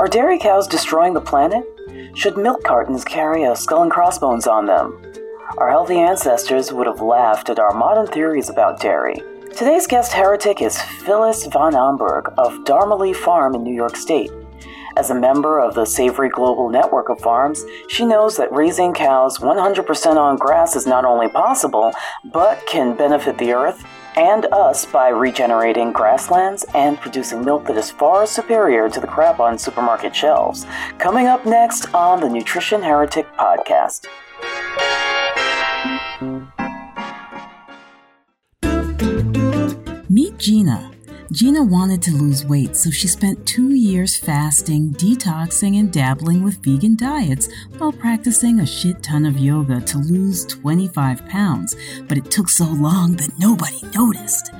Are dairy cows destroying the planet? Should milk cartons carry a skull and crossbones on them? Our healthy ancestors would have laughed at our modern theories about dairy. Today's guest heretic is Phyllis Van Amburgh of Dharma Lea Farm in New York State. As a member of the Savory Global Network of Farms, she knows that raising cows 100% on grass is not only possible, but can benefit the earth and us by regenerating grasslands and producing milk that is far superior to the crap on supermarket shelves. Coming up next on the Nutrition Heretic podcast. Meet Gina. Gina wanted to lose weight, so she spent two years fasting, detoxing, and dabbling with vegan diets while practicing a shit ton of yoga to lose 25 pounds. But it took so long that nobody noticed.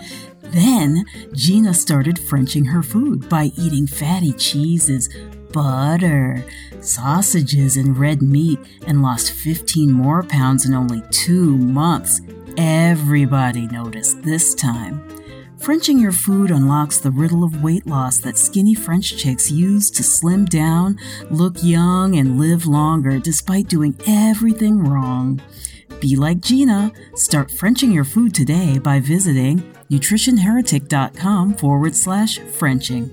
Then Gina started Frenching her food by eating fatty cheeses, butter, sausages, and red meat, and lost 15 more pounds in only two months. Everybody noticed this time. Frenching your food unlocks the riddle of weight loss that skinny French chicks use to slim down, look young, and live longer despite doing everything wrong. Be like Gina. Start Frenching your food today by visiting nutritionheretic.com forward slash Frenching.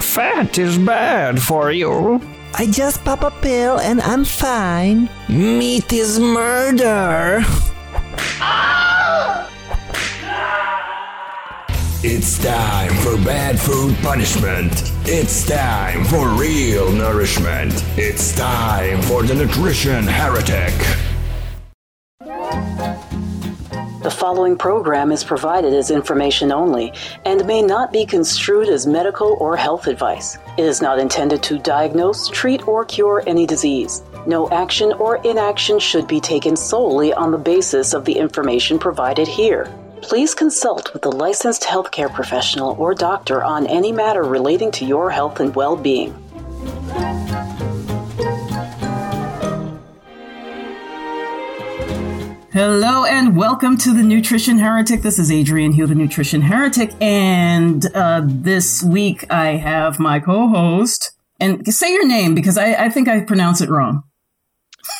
Fat is bad for you. I just pop a pill and I'm fine. Meat is murder. It's time for bad food punishment. It's time for real nourishment. It's time for the nutrition heretic. The following program is provided as information only and may not be construed as medical or health advice. It is not intended to diagnose, treat, or cure any disease. No action or inaction should be taken solely on the basis of the information provided here. Please consult with a licensed healthcare professional or doctor on any matter relating to your health and well being. Hello and welcome to the Nutrition Heretic. This is Adrienne Hew, the Nutrition Heretic, and uh, this week I have my co-host. And say your name because I, I think I pronounce it wrong.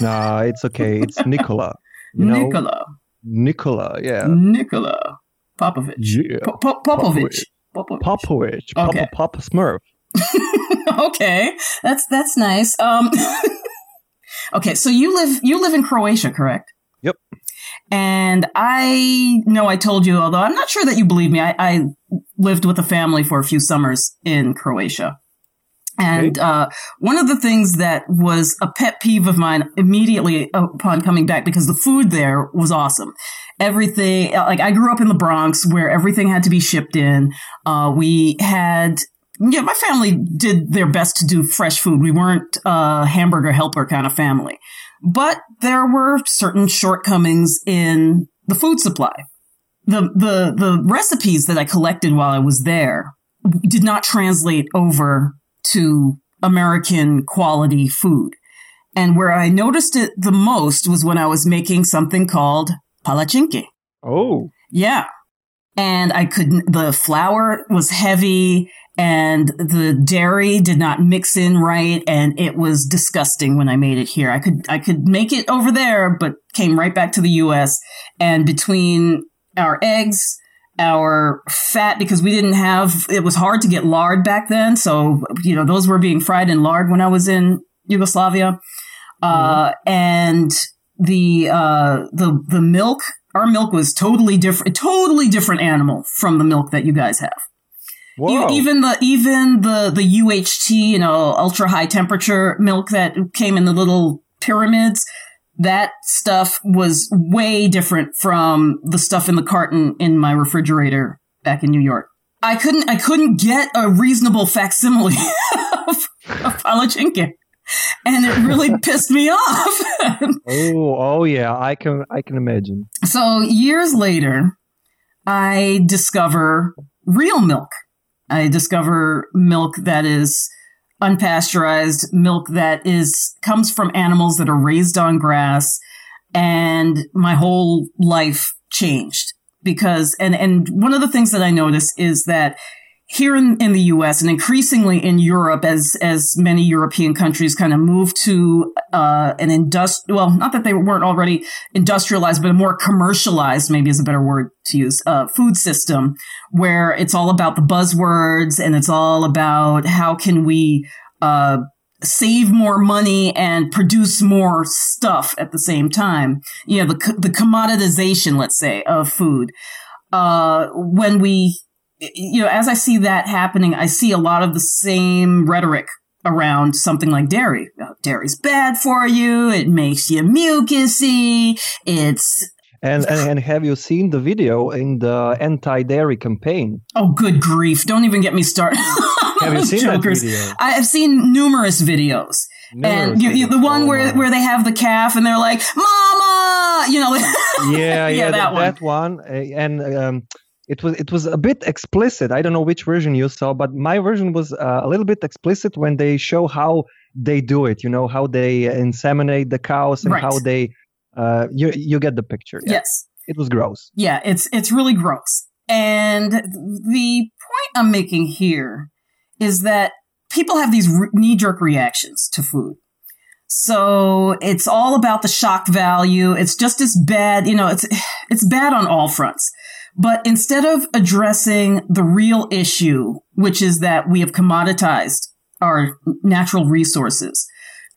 Nah, it's okay. It's Nicola. You know? Nicola. Nicola, yeah. Nicola Popovich. Yeah. Po- Po- Popovich. Popovich. Popovich. Okay. Papa, Papa Smurf. okay, that's that's nice. Um, okay, so you live you live in Croatia, correct? And I know I told you, although I'm not sure that you believe me. I, I lived with a family for a few summers in Croatia. And uh, one of the things that was a pet peeve of mine immediately upon coming back, because the food there was awesome. Everything, like I grew up in the Bronx where everything had to be shipped in. Uh, we had, yeah, my family did their best to do fresh food. We weren't a hamburger helper kind of family, but there were certain shortcomings in the food supply. The, the, the recipes that I collected while I was there did not translate over to American quality food. And where I noticed it the most was when I was making something called palachinki. Oh. Yeah. And I couldn't, the flour was heavy and the dairy did not mix in right. And it was disgusting when I made it here. I could, I could make it over there, but came right back to the US. And between our eggs, our fat because we didn't have it was hard to get lard back then so you know those were being fried in lard when i was in yugoslavia uh, and the uh, the the milk our milk was totally different totally different animal from the milk that you guys have Whoa. Even the even the the UHT, you know, ultra high temperature milk that came in the little pyramids, that stuff was way different from the stuff in the carton in my refrigerator back in New York. I couldn't I couldn't get a reasonable facsimile of, of. And it really pissed me off. Oh, oh yeah, I can I can imagine. So years later, I discover real milk. I discover milk that is unpasteurized, milk that is comes from animals that are raised on grass, and my whole life changed. because and and one of the things that I notice is that here in, in the US and increasingly in Europe as as many European countries kind of move to uh, an industri well not that they weren't already industrialized but a more commercialized maybe is a better word to use uh, food system where it's all about the buzzwords and it's all about how can we uh, save more money and produce more stuff at the same time. You know the the commoditization let's say of food. Uh, when we you know, as I see that happening, I see a lot of the same rhetoric around something like dairy. Oh, dairy's bad for you. It makes you mucusy. It's and, and, and have you seen the video in the anti-dairy campaign? Oh, good grief! Don't even get me started. have you seen jokers. that video? I have seen numerous videos, numerous and you, you, the one oh, where where they have the calf and they're like, "Mama," you know. yeah, yeah, yeah, that, that one. That one, and. Um, it was it was a bit explicit. I don't know which version you saw, but my version was uh, a little bit explicit when they show how they do it. You know how they inseminate the cows and right. how they. Uh, you you get the picture. Yeah. Yes, it was gross. Yeah, it's it's really gross. And the point I'm making here is that people have these re- knee jerk reactions to food. So it's all about the shock value. It's just as bad, you know, it's, it's bad on all fronts. But instead of addressing the real issue, which is that we have commoditized our natural resources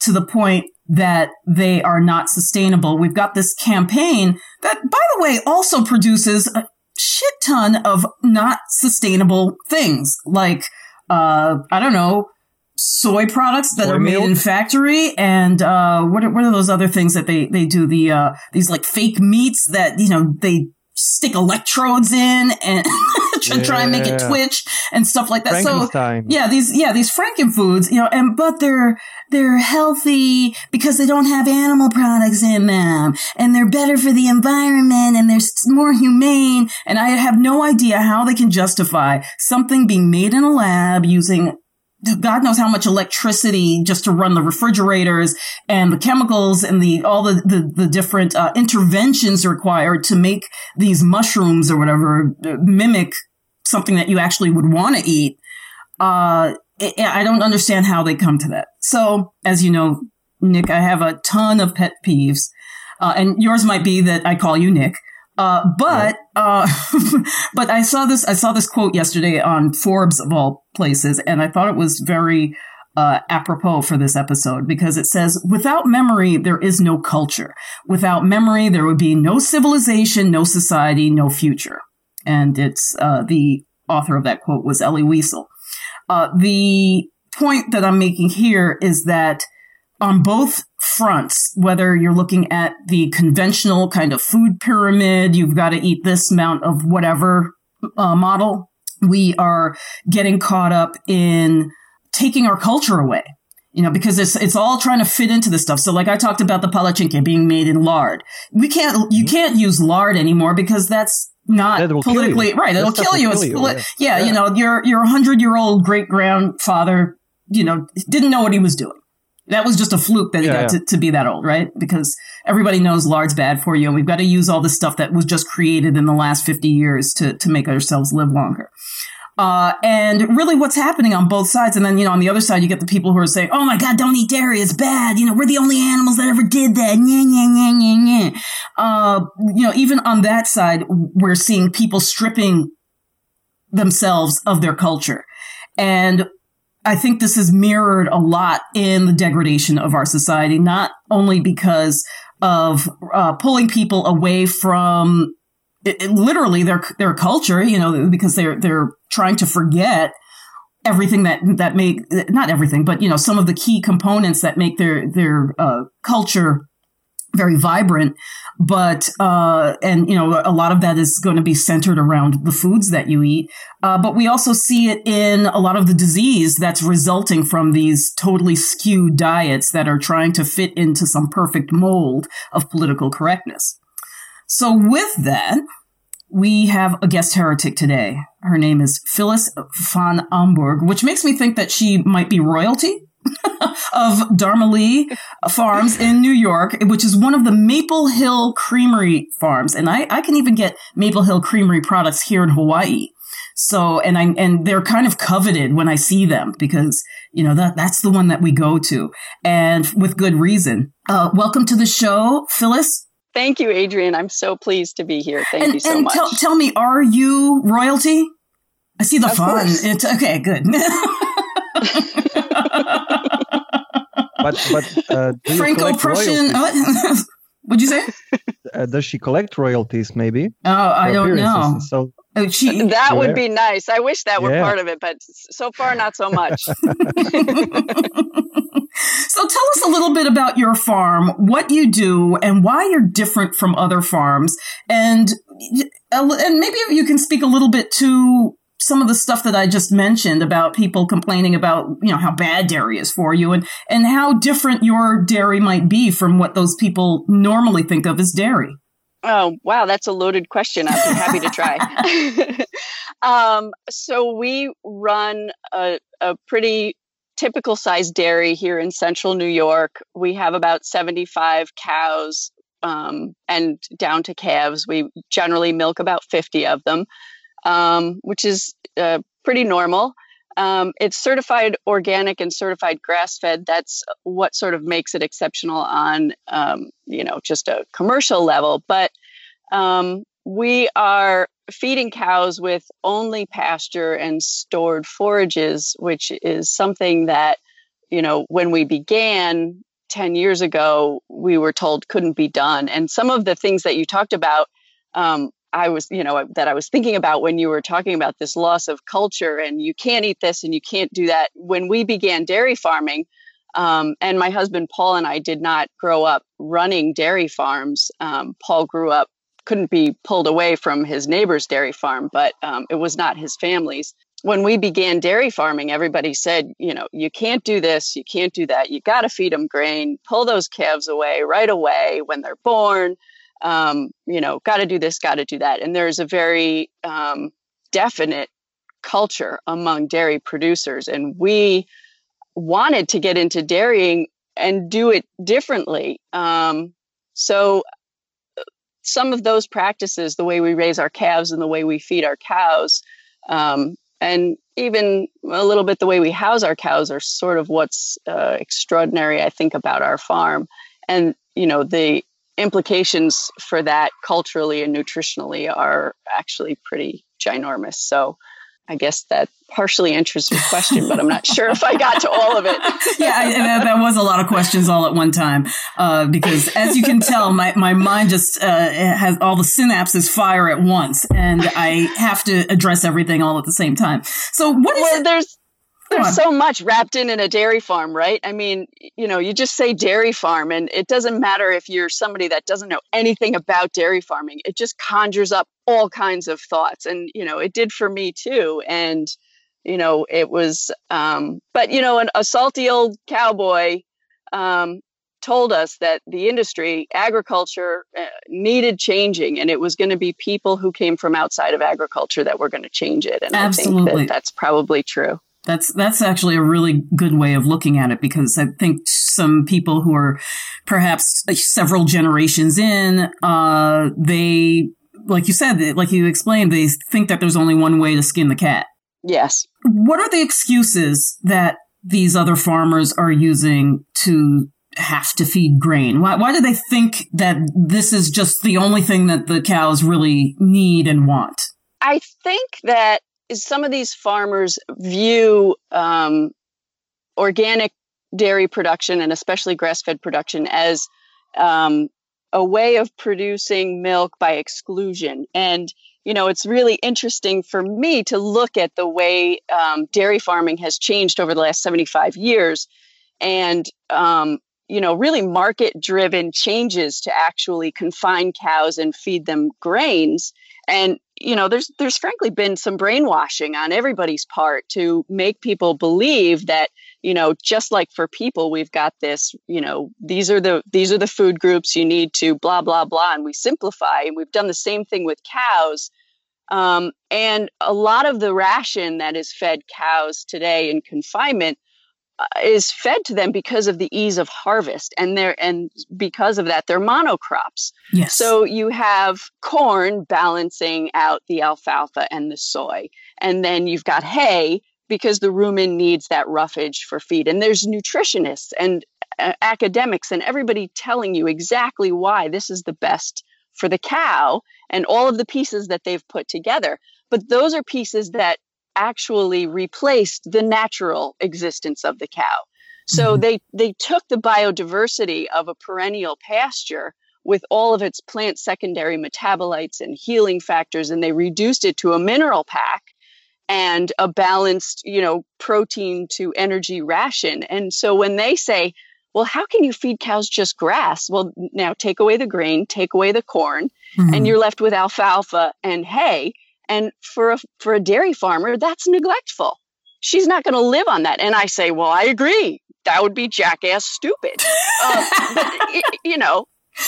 to the point that they are not sustainable, we've got this campaign that, by the way, also produces a shit ton of not sustainable things like, uh, I don't know, soy products that soy are made milk. in factory and uh, what are, what are those other things that they they do the uh, these like fake meats that you know they stick electrodes in and to yeah. try and make it twitch and stuff like that. So yeah, these yeah these Franken foods, you know, and but they're they're healthy because they don't have animal products in them, and they're better for the environment, and they're more humane. And I have no idea how they can justify something being made in a lab using God knows how much electricity just to run the refrigerators and the chemicals and the all the the, the different uh, interventions required to make these mushrooms or whatever uh, mimic something that you actually would want to eat. Uh, it, I don't understand how they come to that. So, as you know, Nick, I have a ton of pet peeves, uh, and yours might be that I call you Nick. Uh, but uh, but I saw this I saw this quote yesterday on Forbes of all places, and I thought it was very uh, apropos for this episode because it says, "Without memory, there is no culture. Without memory, there would be no civilization, no society, no future." And it's uh, the author of that quote was Elie Wiesel. Uh, the point that I'm making here is that on both fronts, whether you're looking at the conventional kind of food pyramid, you've got to eat this amount of whatever uh, model, we are getting caught up in taking our culture away. You know, because it's it's all trying to fit into this stuff. So, like I talked about the palatynka being made in lard, we can't you mm-hmm. can't use lard anymore because that's not politically right. It'll kill you. Kill you. Yeah, yeah, you know, your your hundred year old great grandfather, you know, didn't know what he was doing. That was just a fluke that he yeah, got yeah. To, to be that old, right? Because everybody knows lard's bad for you, and we've got to use all the stuff that was just created in the last 50 years to, to make ourselves live longer. Uh, and really what's happening on both sides. And then, you know, on the other side, you get the people who are saying, Oh my God, don't eat dairy. It's bad. You know, we're the only animals that ever did that. Nya, nya, nya, nya, nya. Uh, you know, even on that side, we're seeing people stripping themselves of their culture. And I think this is mirrored a lot in the degradation of our society, not only because of uh, pulling people away from it, it, literally their their culture, you know, because they're they're trying to forget everything that that make not everything, but you know, some of the key components that make their their uh, culture very vibrant but uh, and you know a lot of that is going to be centered around the foods that you eat. Uh, but we also see it in a lot of the disease that's resulting from these totally skewed diets that are trying to fit into some perfect mold of political correctness. So with that we have a guest heretic today. Her name is phyllis van amburgh which makes me think that she might be royalty of Dharma Lea Farms in New York, which is one of the Maple Hill Creamery farms. And I, I can even get Maple Hill Creamery products here in Hawaii. So, and I, and they're kind of coveted when I see them because, you know, that, that's the one that we go to and with good reason. Uh, welcome to the show, Phyllis. Thank you, Adrienne. I'm so pleased to be here. Thank and, you so much. Tell, tell me, are you royalty? I see the of fun. It's, okay, good. but but uh, Franco Prussian. What'd you say? Uh, does she collect royalties? Maybe. Oh, I don't know. So oh, she, that would be nice. I wish that were yeah. part of it, but so far not so much. so tell us a little bit about your farm, what you do, and why you're different from other farms, and and maybe you can speak a little bit to some of the stuff that I just mentioned about people complaining about, you know, how bad dairy is for you and, and how different your dairy might be from what those people normally think of as dairy. Oh, wow. That's a loaded question. I'd be happy to try. um, so we run a, a pretty typical size dairy here in central New York. We have about 75 cows um, and down to calves. We generally milk about 50 of them um, which is uh, pretty normal. Um, it's certified organic and certified grass fed. That's what sort of makes it exceptional on, um, you know, just a commercial level. But um, we are feeding cows with only pasture and stored forages, which is something that, you know, when we began 10 years ago, we were told couldn't be done. And some of the things that you talked about um, I was, you know, that I was thinking about when you were talking about this loss of culture and you can't eat this and you can't do that. When we began dairy farming, um, and my husband Paul and I did not grow up running dairy farms. Um, Paul grew up, couldn't be pulled away from his neighbor's dairy farm, but um, it was not his family's. When we began dairy farming, everybody said, you know, you can't do this, you can't do that. You got to feed them grain, pull those calves away right away when they're born um, you know, got to do this, got to do that. And there's a very um, definite culture among dairy producers. And we wanted to get into dairying and do it differently. Um, so, some of those practices, the way we raise our calves and the way we feed our cows, um, and even a little bit the way we house our cows, are sort of what's uh, extraordinary, I think, about our farm. And you know, the implications for that culturally and nutritionally are actually pretty ginormous. So I guess that partially answers your question, but I'm not sure if I got to all of it. yeah, that, that, was a lot of questions all at one time. Uh, because as you can tell, my, my mind just uh, has all the synapses fire at once, and I have to address everything all at the same time. So what is well, it? There's there's so much wrapped in in a dairy farm, right? I mean, you know, you just say dairy farm, and it doesn't matter if you're somebody that doesn't know anything about dairy farming. It just conjures up all kinds of thoughts, and you know, it did for me too. And you know, it was, um, but you know, an, a salty old cowboy um, told us that the industry, agriculture, uh, needed changing, and it was going to be people who came from outside of agriculture that were going to change it. And Absolutely. I think that that's probably true. That's that's actually a really good way of looking at it because I think some people who are perhaps several generations in, uh, they like you said, like you explained, they think that there's only one way to skin the cat. Yes. What are the excuses that these other farmers are using to have to feed grain? Why, why do they think that this is just the only thing that the cows really need and want? I think that is some of these farmers view um, organic dairy production and especially grass fed production as um, a way of producing milk by exclusion. And, you know, it's really interesting for me to look at the way um, dairy farming has changed over the last 75 years. And, um, you know, really market driven changes to actually confine cows and feed them grains. And you know there's there's frankly been some brainwashing on everybody's part to make people believe that you know just like for people we've got this you know these are the these are the food groups you need to blah blah blah and we simplify and we've done the same thing with cows. Um, and a lot of the ration that is fed cows today in confinement is fed to them because of the ease of harvest and they and because of that they're monocrops. Yes. So you have corn balancing out the alfalfa and the soy and then you've got hay because the rumen needs that roughage for feed and there's nutritionists and uh, academics and everybody telling you exactly why this is the best for the cow and all of the pieces that they've put together. But those are pieces that actually replaced the natural existence of the cow. So mm-hmm. they they took the biodiversity of a perennial pasture with all of its plant secondary metabolites and healing factors and they reduced it to a mineral pack and a balanced, you know, protein to energy ration. And so when they say, well, how can you feed cows just grass? Well, now take away the grain, take away the corn, mm-hmm. and you're left with alfalfa and hay. And for a, for a dairy farmer, that's neglectful. She's not going to live on that. And I say, well, I agree. That would be jackass stupid. Uh, but, you know,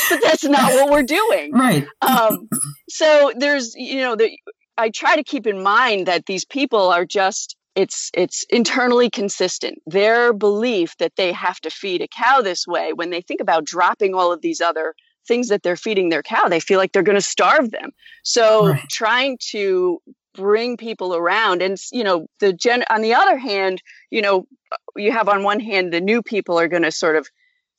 but that's not what we're doing. Right. Um, so there's, you know, the, I try to keep in mind that these people are just, it's, it's internally consistent. Their belief that they have to feed a cow this way, when they think about dropping all of these other things that they're feeding their cow. They feel like they're going to starve them. So right. trying to bring people around and you know the gen on the other hand you know uh, you have on one hand the new people are going to sort of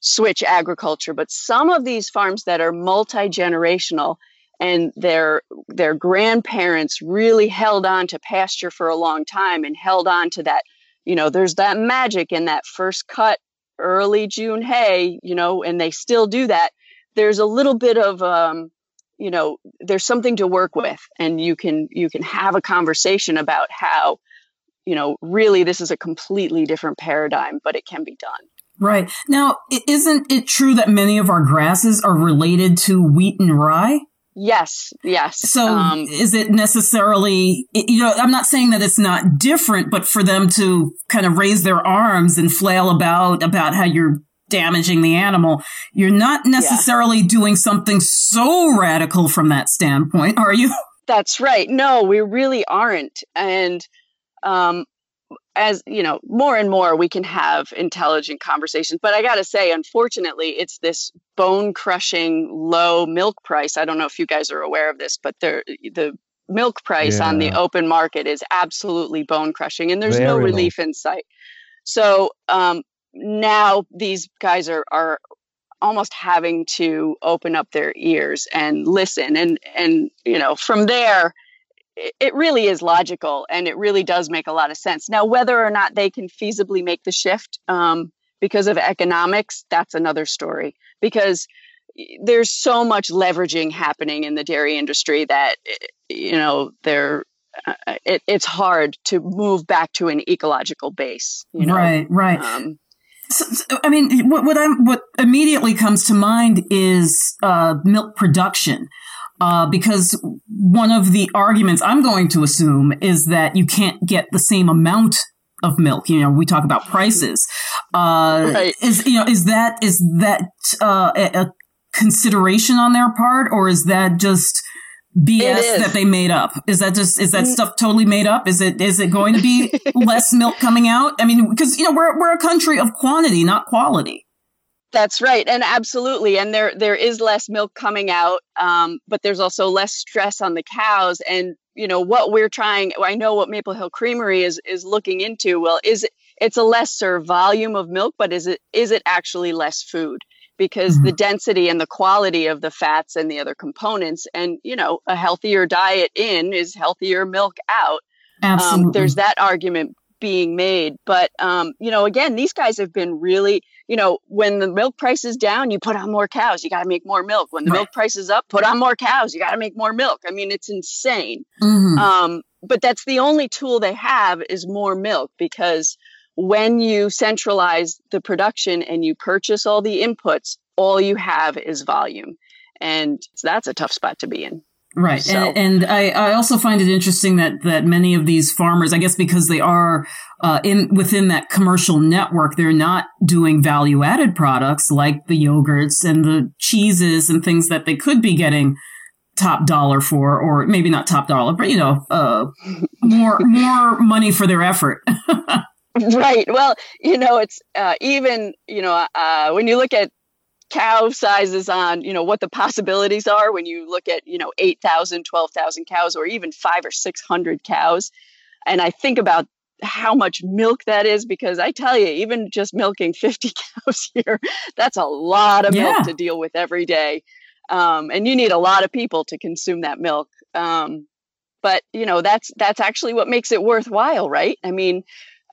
switch agriculture but some of these farms that are multi-generational and their their grandparents really held on to pasture for a long time and held on to that you know there's that magic in that first cut early june hay you know and they still do that there's a little bit of um, you know there's something to work with and you can you can have a conversation about how you know really this is a completely different paradigm but it can be done. Right. Now isn't it true that many of our grasses are related to wheat and rye? Yes yes so um, is it necessarily you know i'm not saying that it's not different but for them to kind of raise their arms and flail about about how you're damaging the animal. You're not necessarily yeah. doing something so radical from that standpoint, are you? That's right. No, we really aren't. And um, as you know, more and more we can have intelligent conversations. But I got to say, unfortunately, it's this bone crushing low milk price. I don't know if you guys are aware of this, but there, the milk price yeah. on the open market is absolutely bone crushing, and there's Very no relief low. in sight. So um, now these guys are are almost having to open up their ears and listen and and you know from there it really is logical and it really does make a lot of sense. Now whether or not they can feasibly make the shift um, because of economics that's another story. Because there's so much leveraging happening in the dairy industry that you know they're uh, it, it's hard to move back to an ecological base you know? right right. Um, so, so, I mean, what what, what immediately comes to mind is uh, milk production. Uh, because one of the arguments I'm going to assume is that you can't get the same amount of milk. You know, we talk about prices. Uh, right. Is you know is that is that uh, a, a consideration on their part, or is that just BS that they made up? Is that just is that mm. stuff totally made up? Is it is it going to be less milk coming out? I mean, because you know we're we're a country of quantity, not quality. That's right, and absolutely, and there there is less milk coming out, um, but there's also less stress on the cows. And you know what we're trying. I know what Maple Hill Creamery is is looking into. Well, is it? It's a lesser volume of milk, but is it is it actually less food? Because mm-hmm. the density and the quality of the fats and the other components and you know a healthier diet in is healthier milk out Absolutely. Um, there's that argument being made but um, you know again these guys have been really you know when the milk price is down you put on more cows you got to make more milk when the right. milk price is up put on more cows you got to make more milk i mean it's insane mm-hmm. um, but that's the only tool they have is more milk because when you centralize the production and you purchase all the inputs, all you have is volume. And that's a tough spot to be in. Right. So. And, and I, I, also find it interesting that, that many of these farmers, I guess because they are uh, in within that commercial network, they're not doing value added products like the yogurts and the cheeses and things that they could be getting top dollar for, or maybe not top dollar, but you know, uh, more more money for their effort. Right. Well, you know, it's uh, even, you know, uh, when you look at cow sizes on, you know, what the possibilities are when you look at, you know, 8,000, 12,000 cows or even five or 600 cows. And I think about how much milk that is because I tell you, even just milking 50 cows here, that's a lot of yeah. milk to deal with every day. Um, and you need a lot of people to consume that milk. Um, but you know, that's that's actually what makes it worthwhile, right? I mean,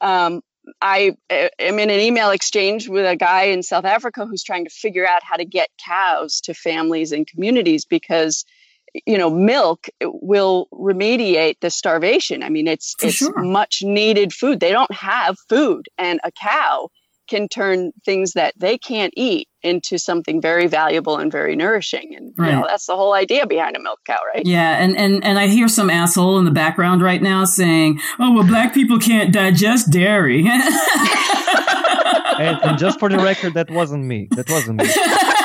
um, I am in an email exchange with a guy in South Africa who's trying to figure out how to get cows to families and communities because you know milk will remediate the starvation i mean it's For it's sure. much needed food they don't have food and a cow can turn things that they can't eat into something very valuable and very nourishing. And right. you know that's the whole idea behind a milk cow right? Yeah and and and i hear some asshole in the background right now saying oh well black people can't digest dairy. And, and just for the record that wasn't me. That wasn't me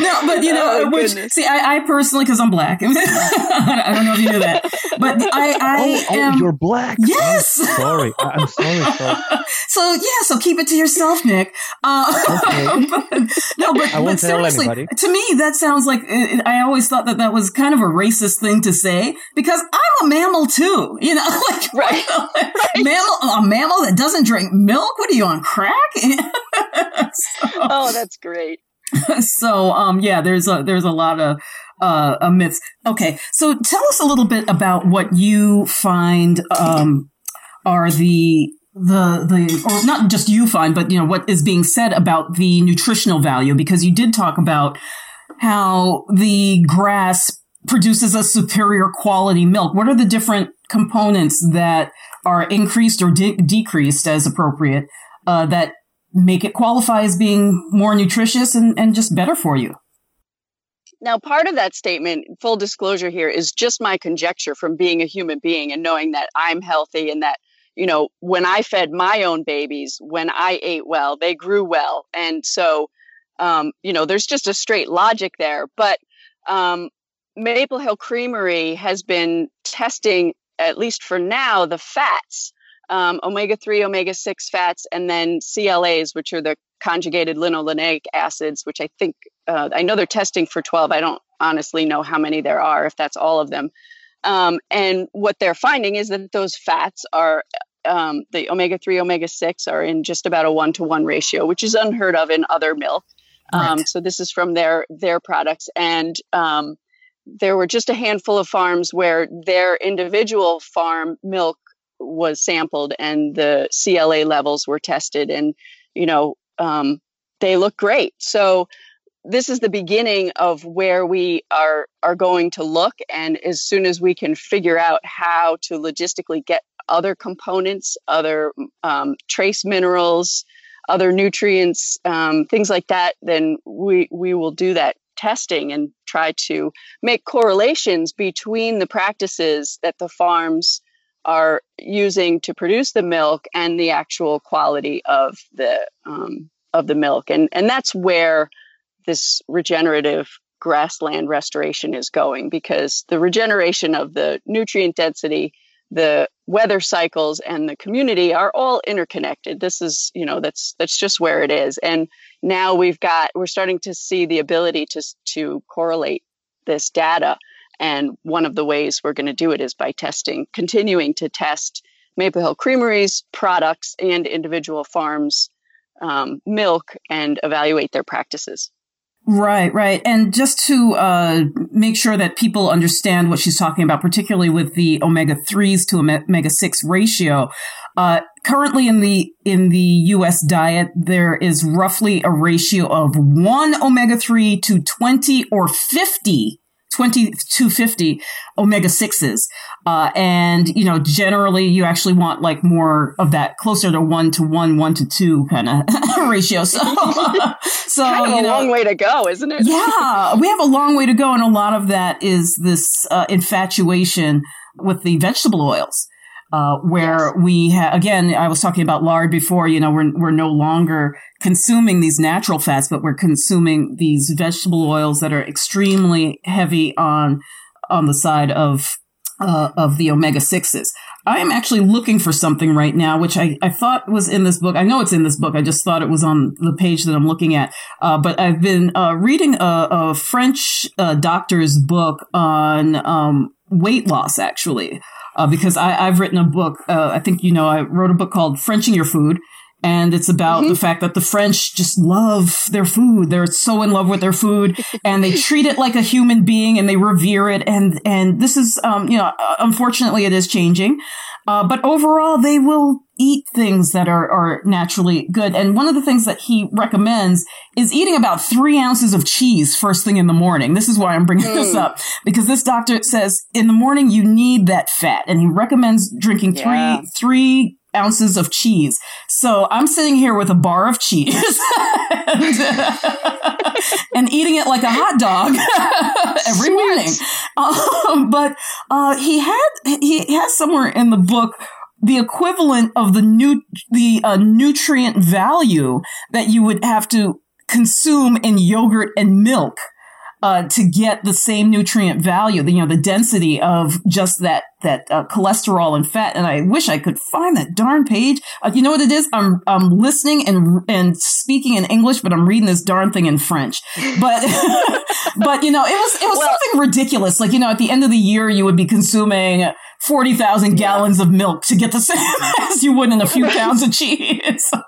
no, but you know, oh, which see, I, I personally, because I'm black, I don't know if you knew that, but I, I oh, am. Oh, you're black. Yes. I'm sorry, I'm sorry. sorry. So yeah, so keep it to yourself, Nick. Uh, okay. but, no, but, but seriously, to me, that sounds like I always thought that that was kind of a racist thing to say because I'm a mammal too. You know, like right, right. mammal, a mammal that doesn't drink milk. What are you on crack? so, oh, that's great. so um yeah there's a there's a lot of uh, uh myths. Okay so tell us a little bit about what you find um are the the the or not just you find but you know what is being said about the nutritional value because you did talk about how the grass produces a superior quality milk. What are the different components that are increased or de- decreased as appropriate uh, that make it qualify as being more nutritious and, and just better for you. Now, part of that statement, full disclosure here, is just my conjecture from being a human being and knowing that I'm healthy and that, you know, when I fed my own babies, when I ate well, they grew well. And so, um, you know, there's just a straight logic there. But um, Maple Hill Creamery has been testing, at least for now, the fats um, omega 3, omega 6 fats, and then CLAs, which are the conjugated linolenic acids, which I think, uh, I know they're testing for 12. I don't honestly know how many there are, if that's all of them. Um, and what they're finding is that those fats are, um, the omega 3, omega 6 are in just about a one to one ratio, which is unheard of in other milk. Um, right. So this is from their their products, and um, there were just a handful of farms where their individual farm milk was sampled and the CLA levels were tested, and you know um, they look great. So this is the beginning of where we are are going to look, and as soon as we can figure out how to logistically get other components, other um, trace minerals, other nutrients, um, things like that, then we we will do that testing and try to make correlations between the practices that the farms are using to produce the milk and the actual quality of the um, of the milk, and and that's where this regenerative grassland restoration is going because the regeneration of the nutrient density the weather cycles and the community are all interconnected. This is you know that's that's just where it is. And now we've got we're starting to see the ability to to correlate this data and one of the ways we're going to do it is by testing, continuing to test Maple Hill Creameries products and individual farms um, milk and evaluate their practices. Right, right. And just to uh, make sure that people understand what she's talking about, particularly with the omega 3s to omega 6 ratio, uh, currently in the in the US diet there is roughly a ratio of 1 omega 3 to 20 or 50 2250 omega 6s. Uh, and, you know, generally you actually want like more of that closer to one to one, one to two kind of ratio. So, so kind of a know, long way to go, isn't it? yeah, we have a long way to go. And a lot of that is this uh, infatuation with the vegetable oils uh, where yes. we ha- again, I was talking about lard before. You know, we're we're no longer consuming these natural fats, but we're consuming these vegetable oils that are extremely heavy on on the side of uh, of the omega sixes. I am actually looking for something right now, which I, I thought was in this book. I know it's in this book. I just thought it was on the page that I'm looking at. Uh, but I've been uh, reading a, a French uh, doctor's book on um, weight loss, actually, uh, because I, have written a book. Uh, I think you know I wrote a book called "Frenching Your Food." And it's about mm-hmm. the fact that the French just love their food. They're so in love with their food and they treat it like a human being and they revere it. And, and this is, um, you know, uh, unfortunately it is changing. Uh, but overall, they will eat things that are, are naturally good. And one of the things that he recommends is eating about three ounces of cheese first thing in the morning. This is why I'm bringing mm. this up because this doctor says in the morning you need that fat and he recommends drinking yeah. three, three ounces of cheese. So I'm sitting here with a bar of cheese and, and, eating it like a hot dog every Sweet. morning. Um, but uh, he had he has somewhere in the book the equivalent of the new the uh, nutrient value that you would have to consume in yogurt and milk uh, to get the same nutrient value, the, you know, the density of just that, that uh, cholesterol and fat. And I wish I could find that darn page. Uh, you know what it is? I'm, I'm listening and, and speaking in English, but I'm reading this darn thing in French. But, but, you know, it was, it was well, something ridiculous. Like, you know, at the end of the year, you would be consuming 40,000 gallons yeah. of milk to get the same as you would in a few pounds of cheese.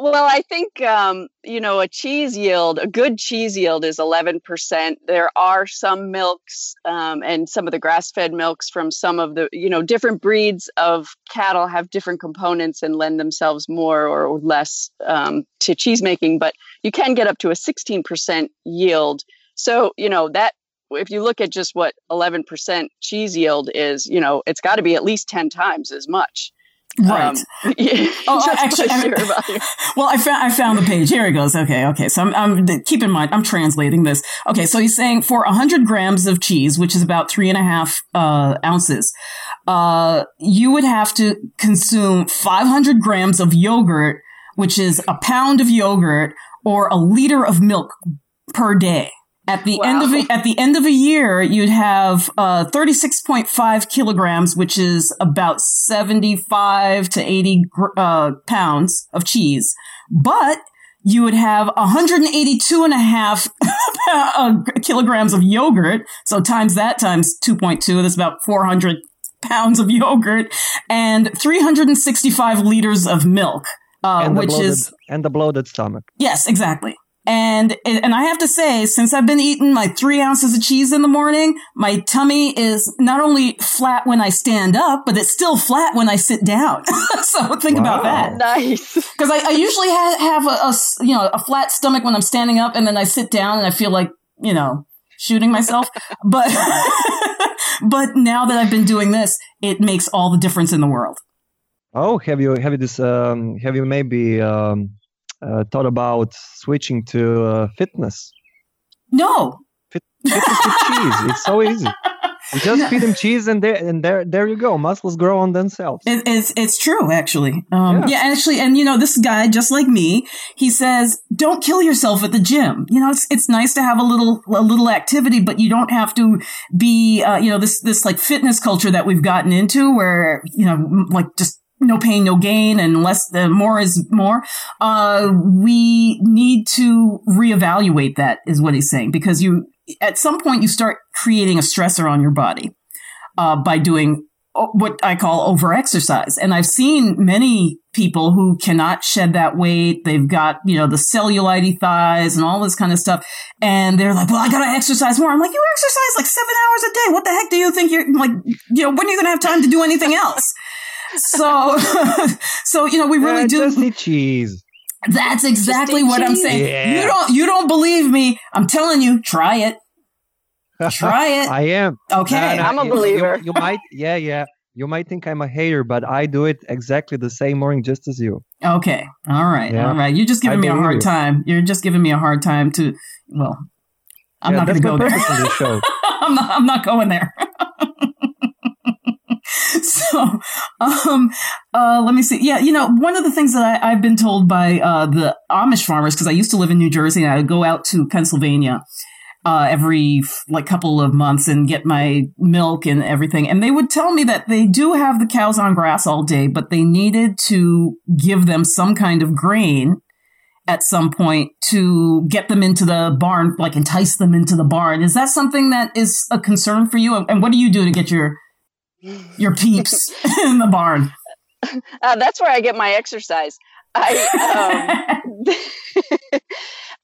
Well, I think um, you know a cheese yield, a good cheese yield is eleven percent. There are some milks um, and some of the grass-fed milks from some of the you know different breeds of cattle have different components and lend themselves more or less um, to cheese making. But you can get up to a sixteen percent yield. So you know that if you look at just what eleven percent cheese yield is, you know it's got to be at least ten times as much. Right. Um, yeah, oh, actually, I, well, I found I found the page. Here it goes. Okay, okay. So I'm, I'm keep in mind I'm translating this. Okay, so he's saying for 100 grams of cheese, which is about three and a half uh, ounces, uh, you would have to consume 500 grams of yogurt, which is a pound of yogurt or a liter of milk per day. At the wow. end of a, at the end of a year, you'd have uh, 36.5 kilograms, which is about 75 to 80 uh, pounds of cheese. But you would have 182 and a half uh, kilograms of yogurt. So times that times 2.2, that's about 400 pounds of yogurt and 365 liters of milk. Uh, which bloated, is and the bloated stomach. Yes, exactly. And, and I have to say, since I've been eating my three ounces of cheese in the morning, my tummy is not only flat when I stand up, but it's still flat when I sit down. so think wow. about that. Nice. Because I, I, usually have, have a, a, you know, a flat stomach when I'm standing up and then I sit down and I feel like, you know, shooting myself. but, but now that I've been doing this, it makes all the difference in the world. Oh, have you, have you this, um, have you maybe, um, uh, thought about switching to uh, fitness? No. Fit, fitness with cheese. It's so easy. You just feed them cheese, and there, and there, there you go. Muscles grow on themselves. It, it's it's true, actually. Um, yeah. yeah. actually, and you know, this guy, just like me, he says, "Don't kill yourself at the gym." You know, it's it's nice to have a little a little activity, but you don't have to be, uh, you know, this this like fitness culture that we've gotten into, where you know, like just no pain, no gain, and less the more is more. Uh, we need to reevaluate that, is what he's saying, because you at some point you start creating a stressor on your body uh, by doing what I call over exercise. And I've seen many people who cannot shed that weight. They've got, you know, the cellulite thighs and all this kind of stuff. And they're like, well, I got to exercise more. I'm like, you exercise like seven hours a day. What the heck do you think you're like, you know, when are you going to have time to do anything else? So, so you know, we really yeah, do. Just eat cheese. That's exactly what cheese. I'm saying. Yeah. You don't, you don't believe me? I'm telling you, try it. Try it. I am. Okay, no, no, I'm a believer. You, you, might, yeah, yeah. You might think I'm a hater, but I do it exactly the same morning, just as you. Okay, all right, yeah. all right. You're just giving I me a hard you. time. You're just giving me a hard time to. Well, I'm yeah, not going to go there. I'm not. I'm not going there. So, um, uh, let me see. Yeah, you know, one of the things that I, have been told by uh, the Amish farmers, because I used to live in New Jersey and I would go out to Pennsylvania, uh, every like couple of months and get my milk and everything. And they would tell me that they do have the cows on grass all day, but they needed to give them some kind of grain at some point to get them into the barn, like entice them into the barn. Is that something that is a concern for you? And what do you do to get your your peeps in the barn? Uh, that's where I get my exercise. I um,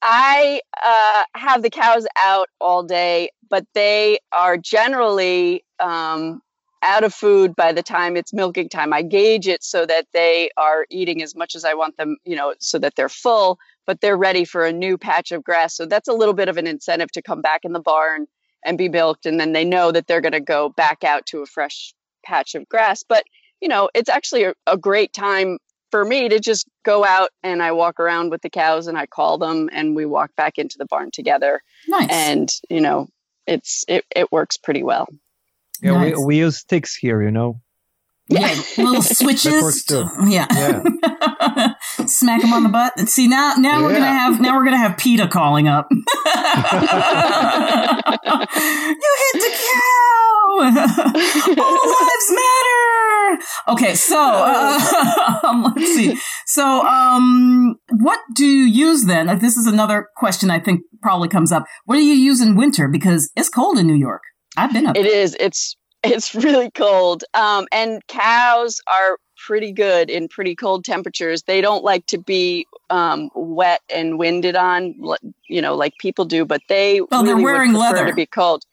I uh, have the cows out all day, but they are generally um, out of food by the time it's milking time. I gauge it so that they are eating as much as I want them, you know, so that they're full, but they're ready for a new patch of grass. So that's a little bit of an incentive to come back in the barn and be milked. And then they know that they're going to go back out to a fresh patch of grass. But, you know, it's actually a, a great time for me to just go out and I walk around with the cows and I call them and we walk back into the barn together. Nice. And, you know, it's it, it works pretty well. Yeah, nice. we, we use sticks here, you know. Yeah, little switches. Yeah. yeah. Smack them on the butt. See now, now yeah. we're gonna have now we're gonna have PETA calling up. you hit the cow. All lives matter. Okay, so uh, um, let's see. So, um, what do you use then? Uh, this is another question I think probably comes up. What do you use in winter? Because it's cold in New York. I've been up. It is. It's it's really cold. Um, and cows are pretty good in pretty cold temperatures. They don't like to be um, wet and winded on, you know, like people do. But they oh, really they're wearing leather to be cold.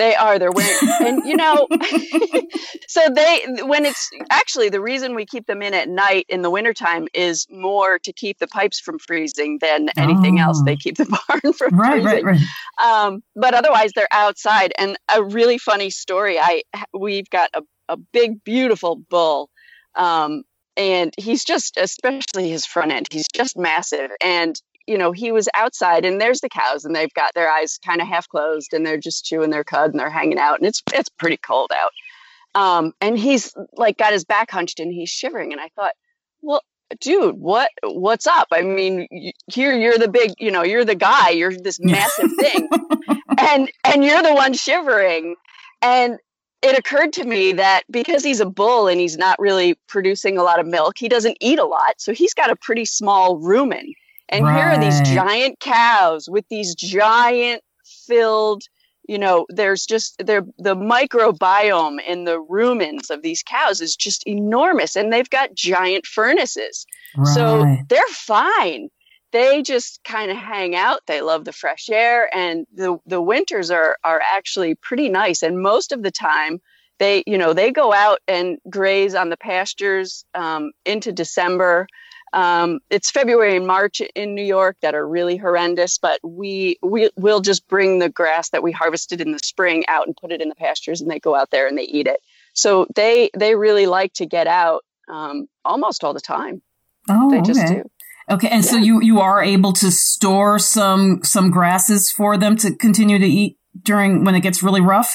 They are. They're wearing, and you know, so they when it's actually the reason we keep them in at night in the wintertime is more to keep the pipes from freezing than anything oh. else. They oh. keep the barn from right, freezing. Right, right, um, but otherwise, they're outside. And a really funny story. I we've got a a big, beautiful bull. Um, and he's just especially his front end he's just massive and you know, he was outside and there's the cows and they've got their eyes kind of half closed and they're just chewing their cud and they're hanging out and it's it's pretty cold out. Um, and he's like got his back hunched and he's shivering and I thought, well, dude, what what's up? I mean, here you're the big, you know, you're the guy, you're this massive thing. and and you're the one shivering. And it occurred to me that because he's a bull and he's not really producing a lot of milk, he doesn't eat a lot. So he's got a pretty small rumen. And right. here are these giant cows with these giant filled, you know, there's just the microbiome in the rumens of these cows is just enormous and they've got giant furnaces. Right. So they're fine. They just kind of hang out. They love the fresh air and the the winters are are actually pretty nice and most of the time they you know they go out and graze on the pastures um, into December um, it's February and March in New York that are really horrendous, but we we will just bring the grass that we harvested in the spring out and put it in the pastures, and they go out there and they eat it. So they they really like to get out um, almost all the time. Oh, they just okay. do. Okay, and yeah. so you you are able to store some some grasses for them to continue to eat during when it gets really rough.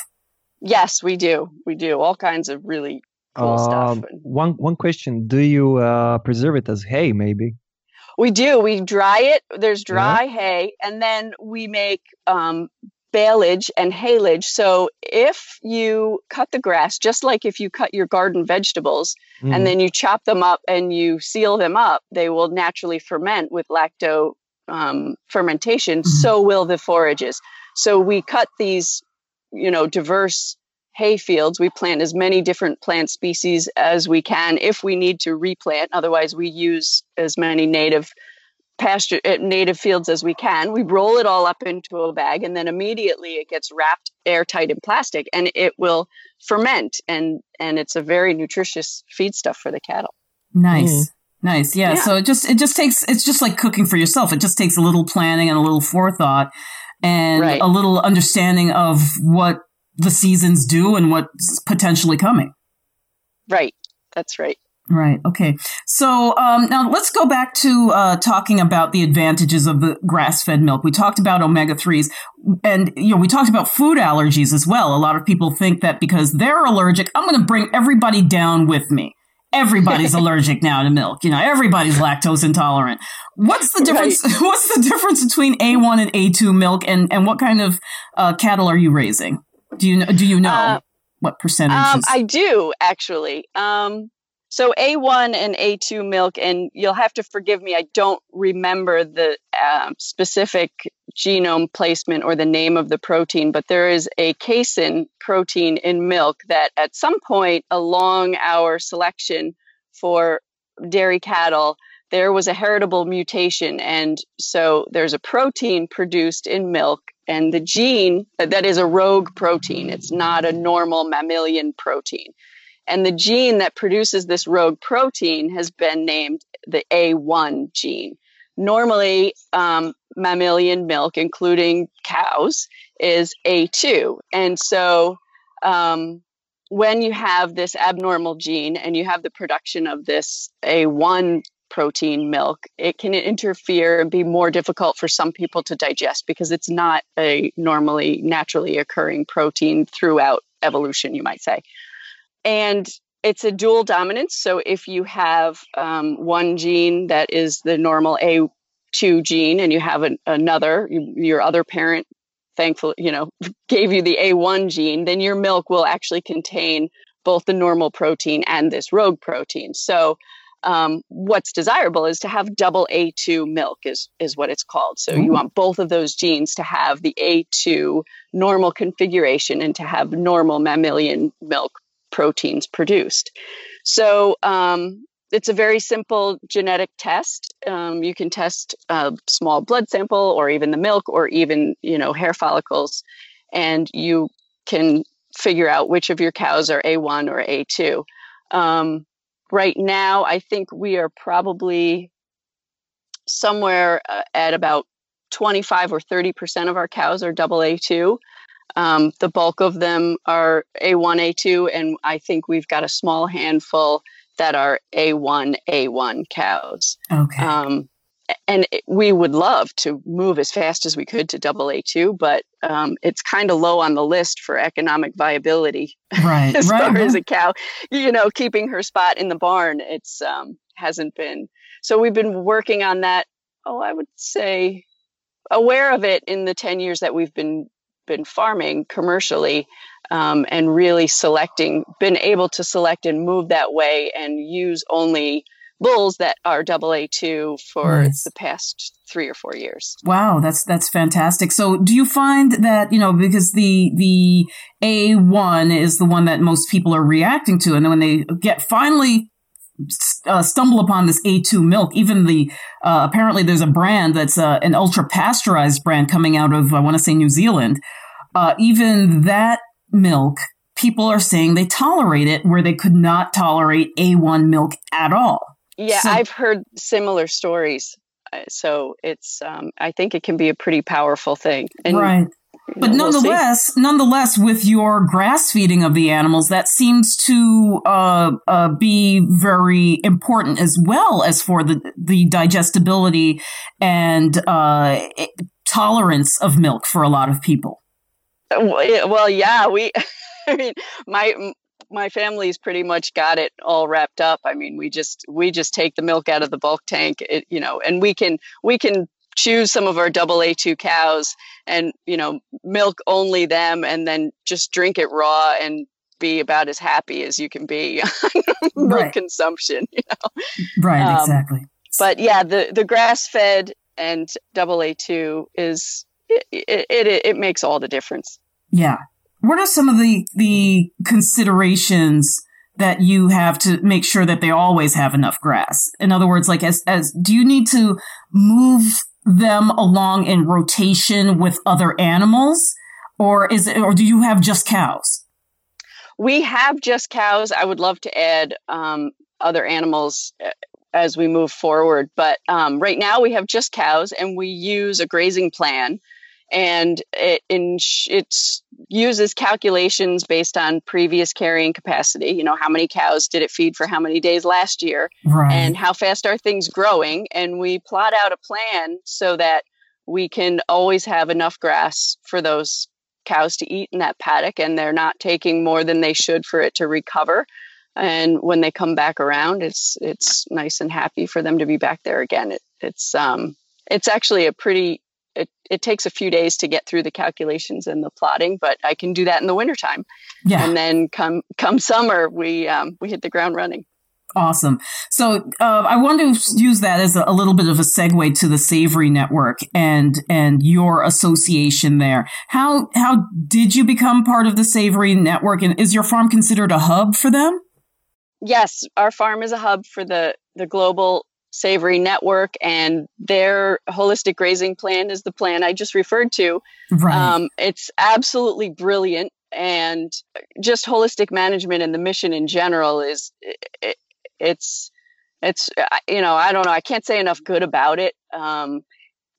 Yes, we do. We do all kinds of really cool stuff. Um, one one question: Do you uh, preserve it as hay? Maybe. We do. We dry it. There's dry yeah. hay, and then we make um, baleage and haylage. So if you cut the grass, just like if you cut your garden vegetables, mm. and then you chop them up and you seal them up, they will naturally ferment with lacto um, fermentation. Mm. So will the forages. So we cut these, you know, diverse hay fields. We plant as many different plant species as we can if we need to replant. Otherwise, we use as many native pasture uh, native fields as we can. We roll it all up into a bag, and then immediately it gets wrapped airtight in plastic, and it will ferment. and And it's a very nutritious feedstuff for the cattle. Nice. Mm. Nice. Yeah. yeah. So it just it just takes it's just like cooking for yourself. It just takes a little planning and a little forethought and right. a little understanding of what the seasons do and what's potentially coming. Right. That's right. Right. Okay. So um, now let's go back to uh, talking about the advantages of the grass-fed milk. We talked about omega threes, and you know we talked about food allergies as well. A lot of people think that because they're allergic, I'm going to bring everybody down with me. everybody's allergic now to milk. You know, everybody's lactose intolerant. What's the difference? Right. What's the difference between A1 and A2 milk, and and what kind of uh, cattle are you raising? Do you do you know uh, what percentage? Um, I do actually. Um, so A1 and A2 milk, and you'll have to forgive me, I don't remember the uh, specific genome placement or the name of the protein, but there is a casein protein in milk that at some point along our selection for dairy cattle, there was a heritable mutation. And so there's a protein produced in milk, and the gene that is a rogue protein, it's not a normal mammalian protein. And the gene that produces this rogue protein has been named the A1 gene. Normally, um, mammalian milk, including cows, is A2. And so, um, when you have this abnormal gene and you have the production of this A1 protein milk, it can interfere and be more difficult for some people to digest because it's not a normally naturally occurring protein throughout evolution, you might say and it's a dual dominance. So if you have um, one gene that is the normal A2 gene, and you have an, another, you, your other parent, thankfully, you know, gave you the A1 gene, then your milk will actually contain both the normal protein and this rogue protein. So um, what's desirable is to have double A2 milk is is what it's called. So you want both of those genes to have the A2 normal configuration and to have normal mammalian milk proteins produced. So um, it's a very simple genetic test. Um, you can test a small blood sample, or even the milk, or even you know hair follicles, and you can figure out which of your cows are A1 or A2. Um, right now, I think we are probably somewhere uh, at about 25 or 30 percent of our cows are double A2. Um, the bulk of them are A1, A2, and I think we've got a small handful that are A1, A1 cows. Okay. Um, and it, we would love to move as fast as we could to double A2, but um, it's kind of low on the list for economic viability. Right. as right, far as a cow, you know, keeping her spot in the barn, it's um, hasn't been. So we've been working on that. Oh, I would say aware of it in the 10 years that we've been been farming commercially um, and really selecting, been able to select and move that way and use only bulls that are double A2 for nice. the past three or four years. Wow, that's that's fantastic. So do you find that, you know, because the the A1 is the one that most people are reacting to and then when they get finally uh, stumble upon this A2 milk. Even the uh, apparently there's a brand that's uh, an ultra pasteurized brand coming out of I want to say New Zealand. Uh, even that milk, people are saying they tolerate it where they could not tolerate A1 milk at all. Yeah, I've heard similar stories. Uh, so it's um, I think it can be a pretty powerful thing. And right but know, nonetheless, we'll nonetheless, with your grass feeding of the animals, that seems to uh, uh, be very important as well as for the the digestibility and uh, tolerance of milk for a lot of people. Well, yeah, we. I mean, my my family's pretty much got it all wrapped up. I mean, we just we just take the milk out of the bulk tank, it, you know, and we can we can choose some of our double A2 cows and, you know, milk only them and then just drink it raw and be about as happy as you can be milk right. consumption, you know. Right, um, exactly. But yeah, the, the grass fed and double A2 is, it, it, it, it makes all the difference. Yeah. What are some of the, the considerations that you have to make sure that they always have enough grass. In other words, like as, as, do you need to move them along in rotation with other animals? Or is it or do you have just cows? We have just cows. I would love to add um, other animals uh, as we move forward. But um, right now we have just cows and we use a grazing plan and it in, it uses calculations based on previous carrying capacity. You know, how many cows did it feed for how many days last year, right. and how fast are things growing? And we plot out a plan so that we can always have enough grass for those cows to eat in that paddock, and they're not taking more than they should for it to recover. and when they come back around, it's it's nice and happy for them to be back there again. It, it's um, it's actually a pretty it, it takes a few days to get through the calculations and the plotting, but I can do that in the wintertime. Yeah. And then come come summer, we um, we hit the ground running. Awesome. So uh, I want to use that as a, a, little bit of a segue to the Savory Network and and your association there. How how did you become part of the Savory Network, and is your farm considered a hub for them? Yes, our farm is a hub for the the global Savory Network, and their holistic grazing plan is the plan I just referred to. Right. Um, it's absolutely brilliant, and just holistic management and the mission in general is it, it's it's you know I don't know I can't say enough good about it. Um,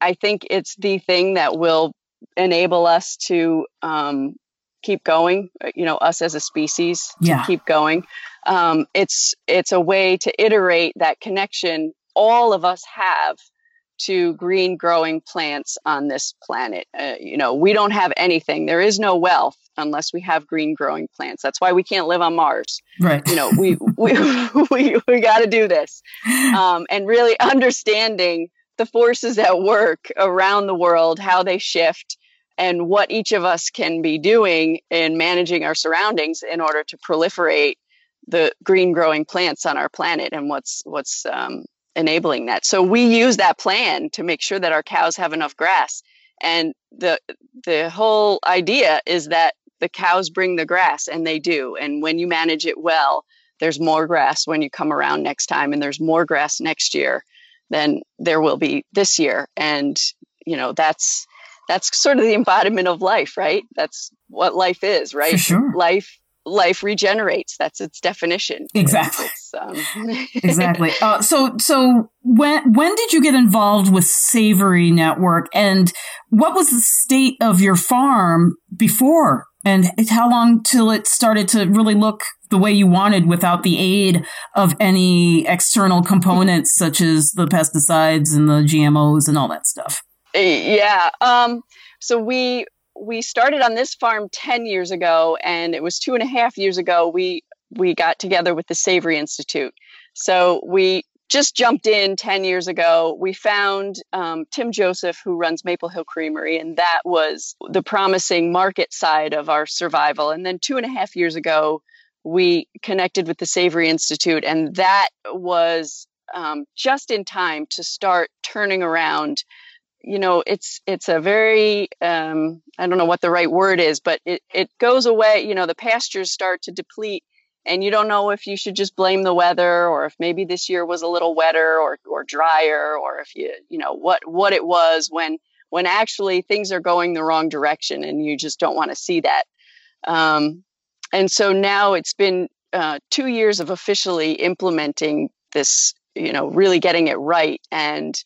I think it's the thing that will enable us to um, keep going. You know, us as a species to yeah. keep going. Um, it's it's a way to iterate that connection all of us have to green growing plants on this planet. Uh, you know, we don't have anything. There is no wealth unless we have green growing plants. That's why we can't live on Mars. Right. You know, we we we, we got to do this, um, and really understanding the forces at work around the world, how they shift, and what each of us can be doing in managing our surroundings in order to proliferate the green growing plants on our planet and what's what's um, enabling that. So we use that plan to make sure that our cows have enough grass. And the the whole idea is that the cows bring the grass and they do. And when you manage it well, there's more grass when you come around next time and there's more grass next year than there will be this year. And you know, that's that's sort of the embodiment of life, right? That's what life is, right? Sure. Life life regenerates. That's its definition. Exactly. Exactly. Uh, so, so when when did you get involved with Savory Network, and what was the state of your farm before, and how long till it started to really look the way you wanted without the aid of any external components such as the pesticides and the GMOs and all that stuff? Yeah. Um, so we we started on this farm 10 years ago and it was two and a half years ago we we got together with the savory institute. So we just jumped in 10 years ago. We found um, tim joseph who runs maple hill creamery and that was the promising market side of our survival. And then two and a half years ago we connected with the savory institute and that was um, just in time to start turning around. You know it's it's a very um, i don't know what the right word is but it, it goes away you know the pastures start to deplete and you don't know if you should just blame the weather or if maybe this year was a little wetter or, or drier or if you you know what what it was when when actually things are going the wrong direction and you just don't want to see that. Um, and so now it's been uh, two years of officially implementing this you know really getting it right and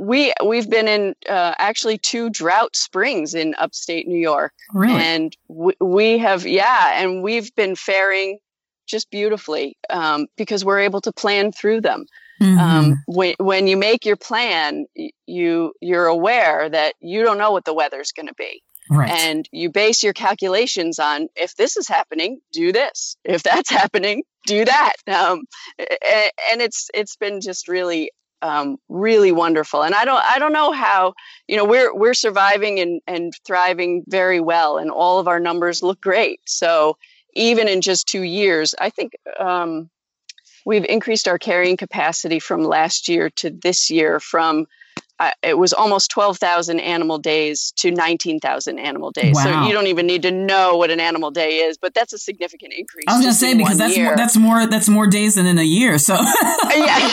we we've been in uh, actually two drought springs in upstate New York, really? and we, we have yeah, and we've been faring just beautifully um, because we're able to plan through them. Mm-hmm. Um, when when you make your plan, you you're aware that you don't know what the weather's going to be. Right. And you base your calculations on if this is happening, do this. If that's happening, do that. Um, and it's it's been just really um, really wonderful. And I don't I don't know how you know we're we're surviving and and thriving very well, and all of our numbers look great. So even in just two years, I think um, we've increased our carrying capacity from last year to this year from uh, it was almost 12,000 animal days to 19,000 animal days. Wow. So you don't even need to know what an animal day is, but that's a significant increase. I was going to say because that's more, that's more that's more days than in a year. So yeah.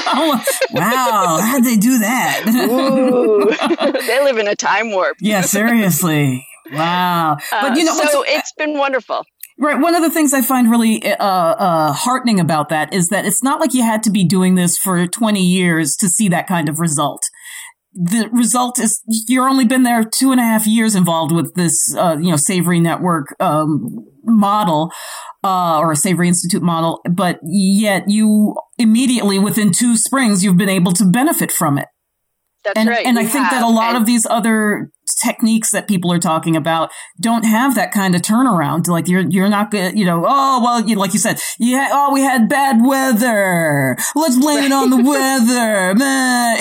oh, wow, how'd they do that? they live in a time warp. yeah, seriously. Wow. But you know, uh, so it's been wonderful. Right. One of the things I find really uh, uh, heartening about that is that it's not like you had to be doing this for 20 years to see that kind of result the result is you're only been there two and a half years involved with this, uh, you know, Savory Network um, model uh, or a Savory Institute model, but yet you immediately within two springs you've been able to benefit from it. That's and, right. And I think have. that a lot and- of these other techniques that people are talking about don't have that kind of turnaround. Like you're you're not gonna you know oh well you, like you said yeah oh we had bad weather let's blame it on the weather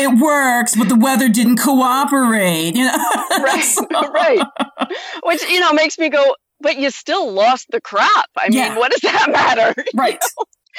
it works but the weather didn't cooperate you know right so. right which you know makes me go but you still lost the crop. I yeah. mean what does that matter right.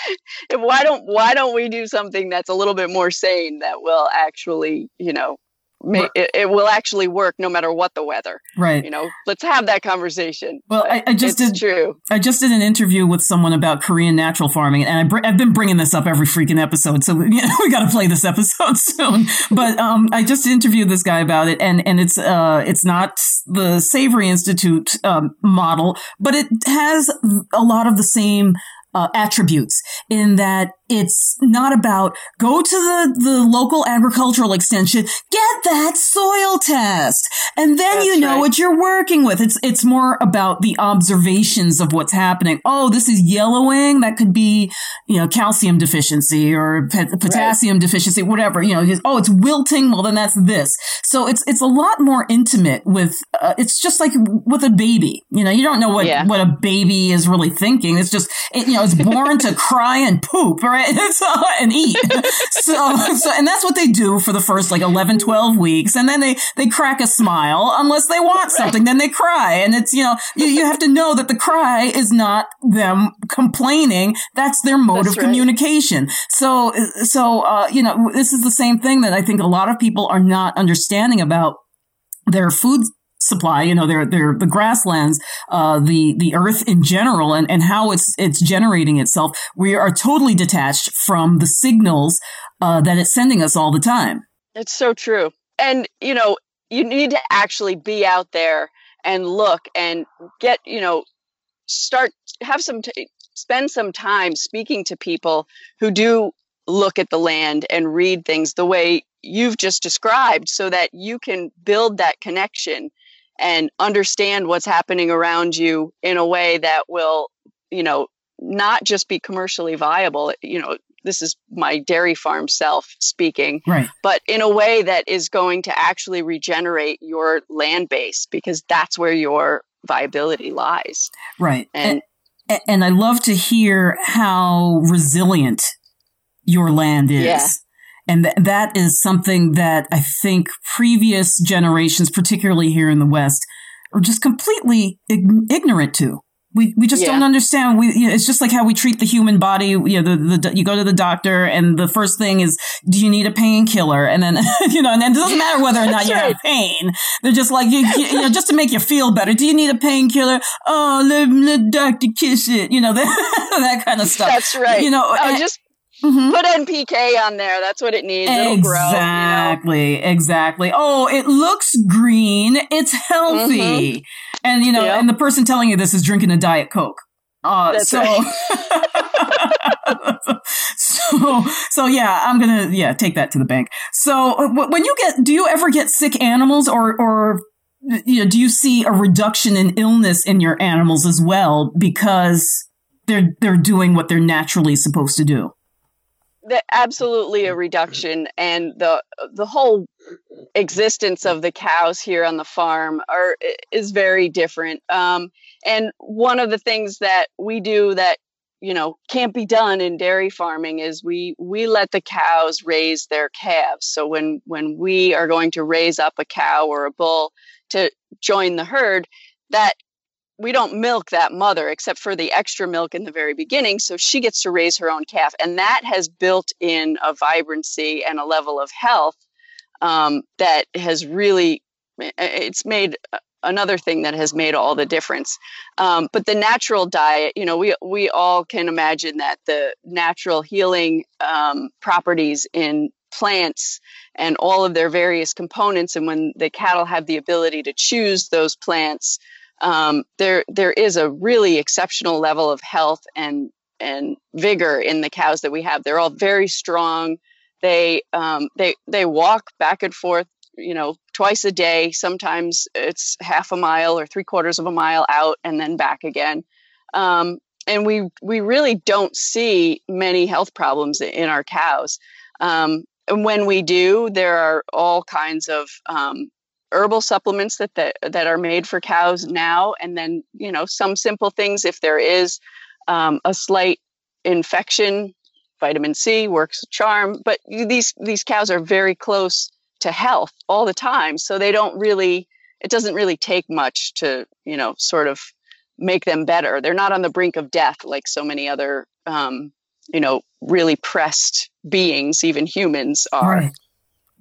why don't why don't we do something that's a little bit more sane that will actually you know May, it, it, will actually work no matter what the weather. Right. You know, let's have that conversation. Well, I, I, just did. True. I just did an interview with someone about Korean natural farming, and I br- I've been bringing this up every freaking episode, so you know, we got to play this episode soon. But um, I just interviewed this guy about it, and and it's uh, it's not the Savory Institute um, model, but it has a lot of the same uh, attributes in that it's not about go to the, the local agricultural extension, get that soil test, and then That's you know right. what you're working with. It's it's more about the observations of what's happening. Oh, this is yellowing. That could be you know calcium deficiency or potassium right. deficiency, whatever. You know, oh, it's wilting. Well, then that's this. So it's it's a lot more intimate with. Uh, it's just like with a baby. You know, you don't know what yeah. what a baby is really thinking. It's just it, you know, it's born to cry and poop, right? So, and eat. so, so, and that's what they do for the first like 11, 12 weeks. And then they, they crack a smile unless they want something. Then they cry. And it's, you know, you, you have to know that the cry is not them complaining. That's their mode that's of right. communication. So, so, uh, you know, this is the same thing that I think a lot of people are not understanding about their food supply, you know, their, their, the grasslands, uh, the, the earth in general and, and how it's, it's generating itself. We are totally detached from the signals, uh, that it's sending us all the time. It's so true. And, you know, you need to actually be out there and look and get, you know, start, have some, t- spend some time speaking to people who do look at the land and read things the way you've just described so that you can build that connection and understand what's happening around you in a way that will, you know, not just be commercially viable, you know, this is my dairy farm self speaking, right. but in a way that is going to actually regenerate your land base because that's where your viability lies. Right. And, and, and I love to hear how resilient your land is. Yeah. And th- that is something that I think previous generations, particularly here in the West, are just completely ig- ignorant to. We, we just yeah. don't understand. We, you know, it's just like how we treat the human body. You know, the, the, you go to the doctor and the first thing is, do you need a painkiller? And then, you know, and then it doesn't matter whether or not you right. have pain. They're just like, you, you, know, just to make you feel better. Do you need a painkiller? Oh, let, let doctor kiss it. You know, that, that kind of stuff. That's right. You know, oh, and, just Mm-hmm. Put NPK on there. That's what it needs. It'll exactly, grow, you know? exactly. Oh, it looks green. It's healthy, mm-hmm. and you know, yep. and the person telling you this is drinking a diet coke. Uh, That's so, right. so, so yeah, I'm gonna yeah take that to the bank. So uh, when you get, do you ever get sick animals, or or you know, do you see a reduction in illness in your animals as well because they're they're doing what they're naturally supposed to do? The, absolutely a reduction and the the whole existence of the cows here on the farm are is very different. Um, and one of the things that we do that you know can't be done in dairy farming is we we let the cows raise their calves. So when when we are going to raise up a cow or a bull to join the herd that we don't milk that mother except for the extra milk in the very beginning so she gets to raise her own calf and that has built in a vibrancy and a level of health um, that has really it's made another thing that has made all the difference. Um, but the natural diet you know we we all can imagine that the natural healing um, properties in plants and all of their various components and when the cattle have the ability to choose those plants um, there there is a really exceptional level of health and and vigor in the cows that we have. They're all very strong. They um, they they walk back and forth, you know, twice a day. Sometimes it's half a mile or three quarters of a mile out and then back again. Um, and we we really don't see many health problems in our cows. Um, and when we do, there are all kinds of um, herbal supplements that, that that are made for cows now, and then you know some simple things if there is um, a slight infection, vitamin C works a charm. But these these cows are very close to health all the time, so they don't really. It doesn't really take much to you know sort of make them better. They're not on the brink of death like so many other um, you know really pressed beings, even humans are. Right.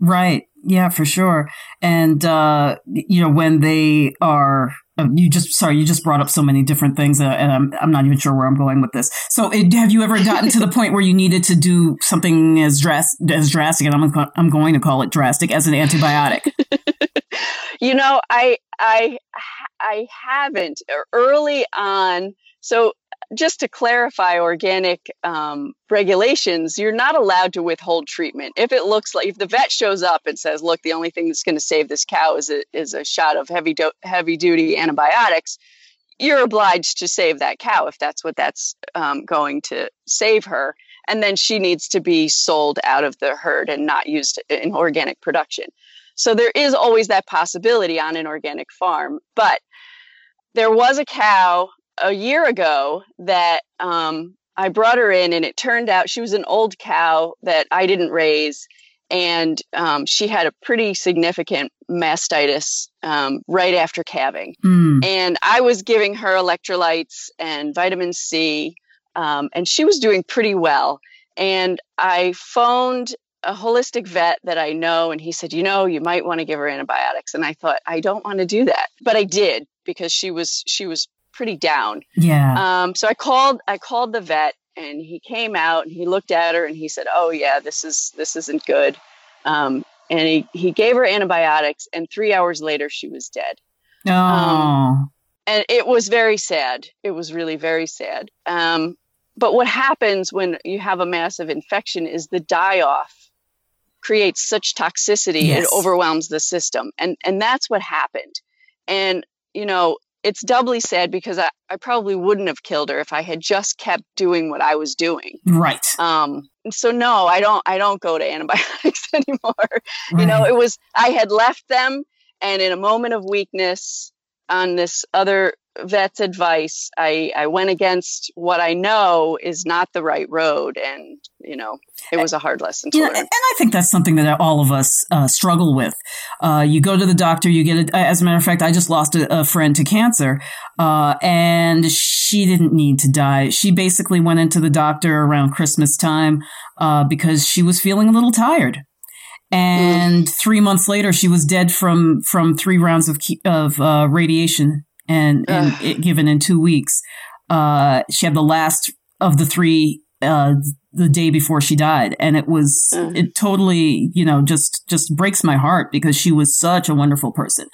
Right. Yeah, for sure. And, uh, you know, when they are, uh, you just, sorry, you just brought up so many different things, uh, and I'm, I'm not even sure where I'm going with this. So, it, have you ever gotten to the point where you needed to do something as, dras- as drastic, and I'm, I'm going to call it drastic, as an antibiotic? you know, I, I, I haven't. Early on, so just to clarify organic um, regulations, you're not allowed to withhold treatment. If it looks like, if the vet shows up and says, look, the only thing that's going to save this cow is a, is a shot of heavy, do- heavy duty antibiotics, you're obliged to save that cow if that's what that's um, going to save her. And then she needs to be sold out of the herd and not used in organic production. So there is always that possibility on an organic farm. But there was a cow a year ago that um, I brought her in, and it turned out she was an old cow that I didn't raise, and um, she had a pretty significant mastitis um, right after calving. Mm. And I was giving her electrolytes and vitamin C, um, and she was doing pretty well. And I phoned a holistic vet that I know, and he said, You know, you might want to give her antibiotics. And I thought, I don't want to do that. But I did because she was she was pretty down. Yeah. Um, so I called I called the vet and he came out and he looked at her and he said, "Oh yeah, this is this isn't good." Um, and he he gave her antibiotics and 3 hours later she was dead. Oh. Um, and it was very sad. It was really very sad. Um, but what happens when you have a massive infection is the die off creates such toxicity yes. it overwhelms the system and and that's what happened and you know it's doubly sad because I, I probably wouldn't have killed her if I had just kept doing what I was doing. Right. Um, so no, I don't I don't go to antibiotics anymore. Right. You know, it was I had left them and in a moment of weakness on this other vet's advice, I, I went against what I know is not the right road. And, you know, it was a hard lesson to yeah, learn. And I think that's something that all of us uh, struggle with. Uh, you go to the doctor, you get it. As a matter of fact, I just lost a, a friend to cancer, uh, and she didn't need to die. She basically went into the doctor around Christmas time uh, because she was feeling a little tired and mm. three months later she was dead from from three rounds of of uh, radiation and, and it, given in two weeks. Uh, she had the last of the three uh, the day before she died, and it was mm. it totally you know just just breaks my heart because she was such a wonderful person,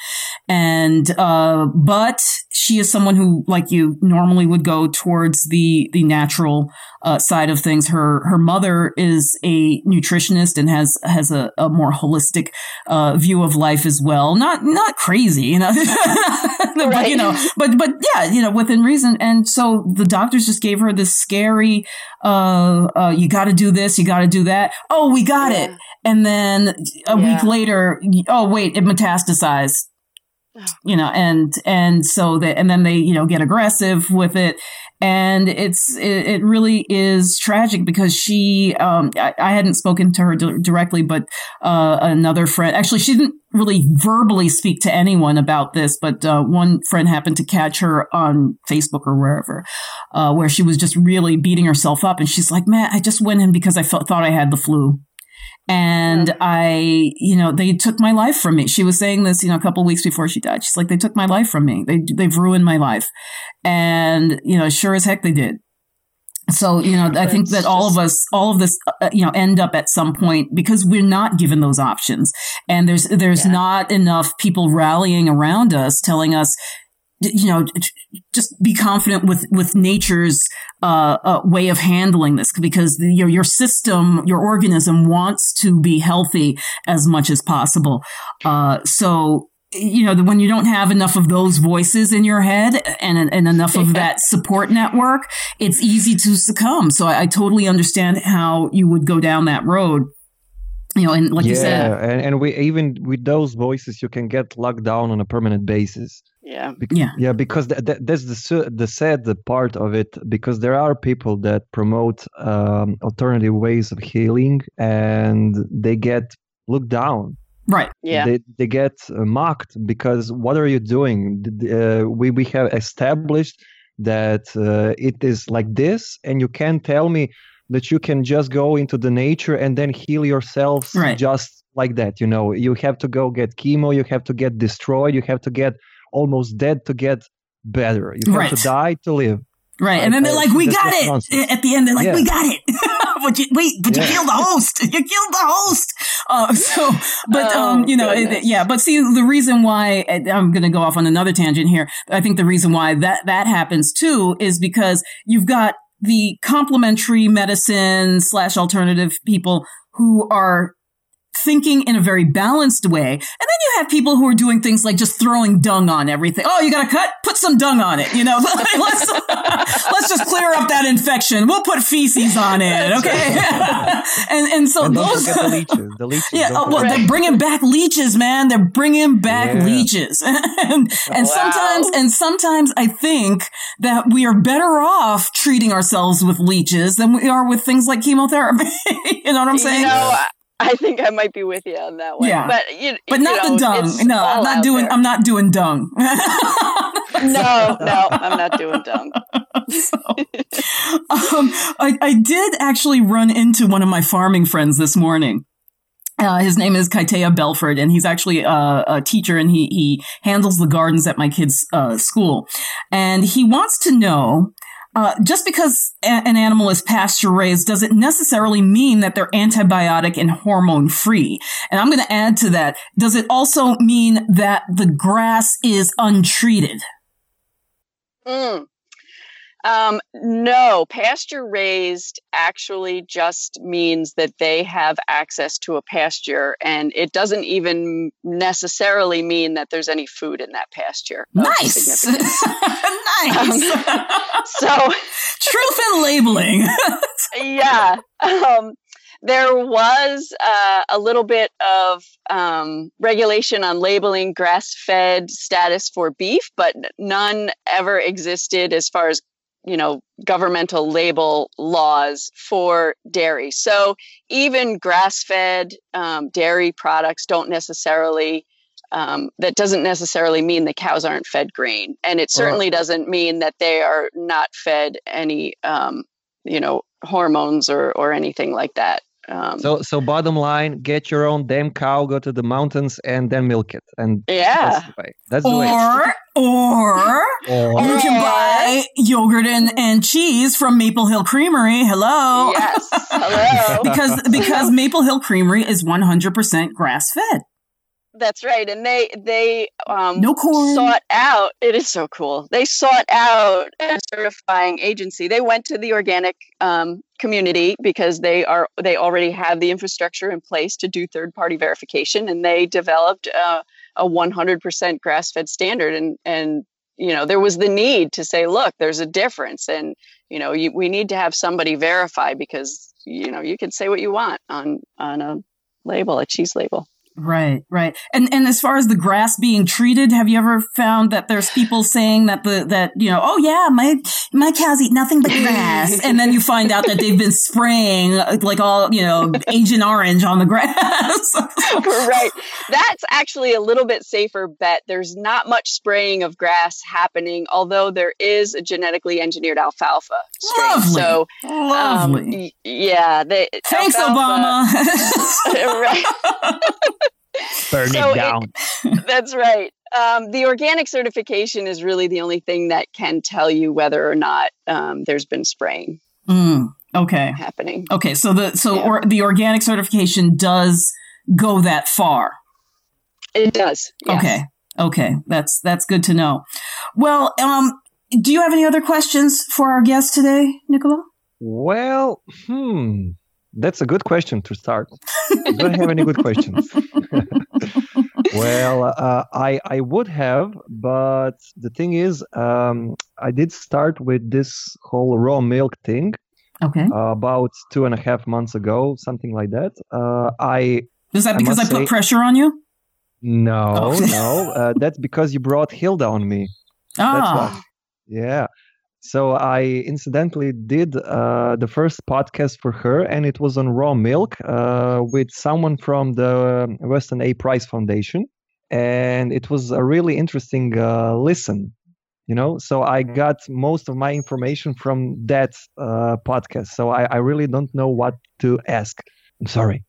and uh, but she is someone who like you normally would go towards the the natural uh, side of things. Her her mother is a nutritionist and has has a, a more holistic uh, view of life as well. Not not crazy, you know, right. but you know, but but yeah, you know, within reason. And so the doctors just gave her this scary, uh, uh you got to do this, you got to do that. Oh, we got yeah. it. And then a yeah. week later, oh wait, it metastasized you know and and so that and then they you know get aggressive with it. And it's it, it really is tragic because she um I, I hadn't spoken to her d- directly but uh another friend actually she didn't really verbally speak to anyone about this but uh, one friend happened to catch her on facebook or wherever uh, where she was just really beating herself up. And she's like man i just went in because i felt, thought i had the flu and I, you know, they took my life from me. She was saying this, you know, a couple weeks before she died. She's like, they took my life from me. They, they've ruined my life. And, you know, sure as heck they did. So, you know, I think that all of us, all of this, uh, you know, end up at some point because we're not given those options. And there's, there's yeah. not enough people rallying around us telling us, you know, just be confident with with nature's uh, uh, way of handling this because the, your your system, your organism wants to be healthy as much as possible. Uh, so you know, when you don't have enough of those voices in your head and, and enough of that support network, it's easy to succumb. So I, I totally understand how you would go down that road. you know, and like yeah, you said, and, and we even with those voices, you can get locked down on a permanent basis. Yeah, Bec- Yeah. yeah, because th- th- that's the su- the sad part of it. Because there are people that promote um, alternative ways of healing, and they get looked down. right? yeah, They they get uh, mocked because what are you doing? D- d- Uh, we we have established that uh, it is like this, and you can't tell me that you can just go into the nature and then heal yourselves Right. just like that. You know, you have to go get chemo, you have to get destroyed, you have to get almost dead to get better. You have Right. to die to live. Right. And then they're I- like, we got it. nonsense. At the end, they're like, Yeah. we got it. but you, wait, but you killed the host. You killed the host. Uh, so, but, Oh, um, you know, it- yeah, but see, the reason why I'm going to go off on another tangent here. I think the reason why that, that happens too is because you've got the complementary medicine slash alternative people who are thinking in a very balanced way. And then you have people who are doing things like just throwing dung on everything. Oh, you got to cut? Put some dung on it. You know, let's, let's just clear up that infection. We'll put feces on it. Okay. and, and so And those, the leeches. The leeches. yeah, oh, well, forget- they're bringing back leeches, man. They're bringing back Yeah. leeches, and, and Wow. sometimes, and sometimes, I think that we are better off treating ourselves with leeches than we are with things like chemotherapy. you know what I'm saying? You know, I- think I might be with you on that one. Yeah. but you, but you not know, the dung. No, I'm not doing. there. I'm not doing dung. no, no, I'm not doing dung. um, I, I did actually run into one of my farming friends this morning. Uh, his name is Kaitea Belford, and he's actually a, a teacher, and he he handles the gardens at my kids' uh, school. And he wants to know. Uh, just because a- an animal is pasture raised doesn't necessarily mean that they're antibiotic and hormone free. And I'm going to add to that. Does it also mean that the grass is untreated? Mm. Um, no, pasture raised actually just means that they have access to a pasture, and it doesn't even necessarily mean that there's any food in that pasture. Nice. nice. so, Truth in labeling. yeah. Um, there was uh, a little bit of um, regulation on labeling grass fed status for beef, but none ever existed as far as you know governmental label laws for dairy. So even grass fed um, dairy products don't necessarily um, that doesn't necessarily mean the cows aren't fed grain and it certainly doesn't mean that they are not fed any um, you know hormones or or anything like that um, So, so bottom line, get your own damn cow, go to the mountains, and then milk it. And yeah that's the way. That's the way. or, or, Or- you can buy yogurt and, and cheese from Maple Hill Creamery. Hello. yes hello because, because Maple Hill Creamery is 100% grass fed. That's right, and they they um, No corn. sought out. It is so cool. They sought out a certifying agency. They went to the organic um, community because they are they already have the infrastructure in place to do third party verification, and they developed uh, a 100% grass fed standard. And and you know there was the need to say, look, there's a difference, and you know you, we need to have somebody verify because you know you can say what you want on on a label, a cheese label. Right, right. And and as far as the grass being treated, have you ever found that there's people saying that the that you know, oh yeah, my my cows eat nothing but grass, and then you find out that they've been spraying uh, like all you know Agent Orange on the grass. right. That's actually a little bit safer bet. There's not much spraying of grass happening, although there is a genetically engineered alfalfa strain. Lovely. So, um, Lovely. y- yeah. They, Thanks, alfalfa- Obama. right. Burn So it it- down. That's right. Um, the organic certification is really the only thing that can tell you whether or not um, there's been spraying Mm, okay. happening. Okay. So the so Yeah. or, the organic certification does go that far. It does. yes. Okay. Okay. That's that's good to know. Well, um, do you have any other questions for our guest today, Nicola? Well, hmm, that's a good question to start. Do I have any good questions? well, uh, I I would have, but the thing is, um, I did start with this whole raw milk thing Okay. Uh, about two and a half months ago, something like that. Uh, I is that because I, I put say, pressure on you? No, oh. no. Uh, that's because you brought Hilda on me. Ah. Yeah. So I incidentally did uh, the first podcast for her, and it was on raw milk uh, with someone from the Weston A. Price Foundation, and it was a really interesting uh, listen. You know, so I got most of my information from that uh, podcast. So I, I really don't know what to ask. I'm sorry.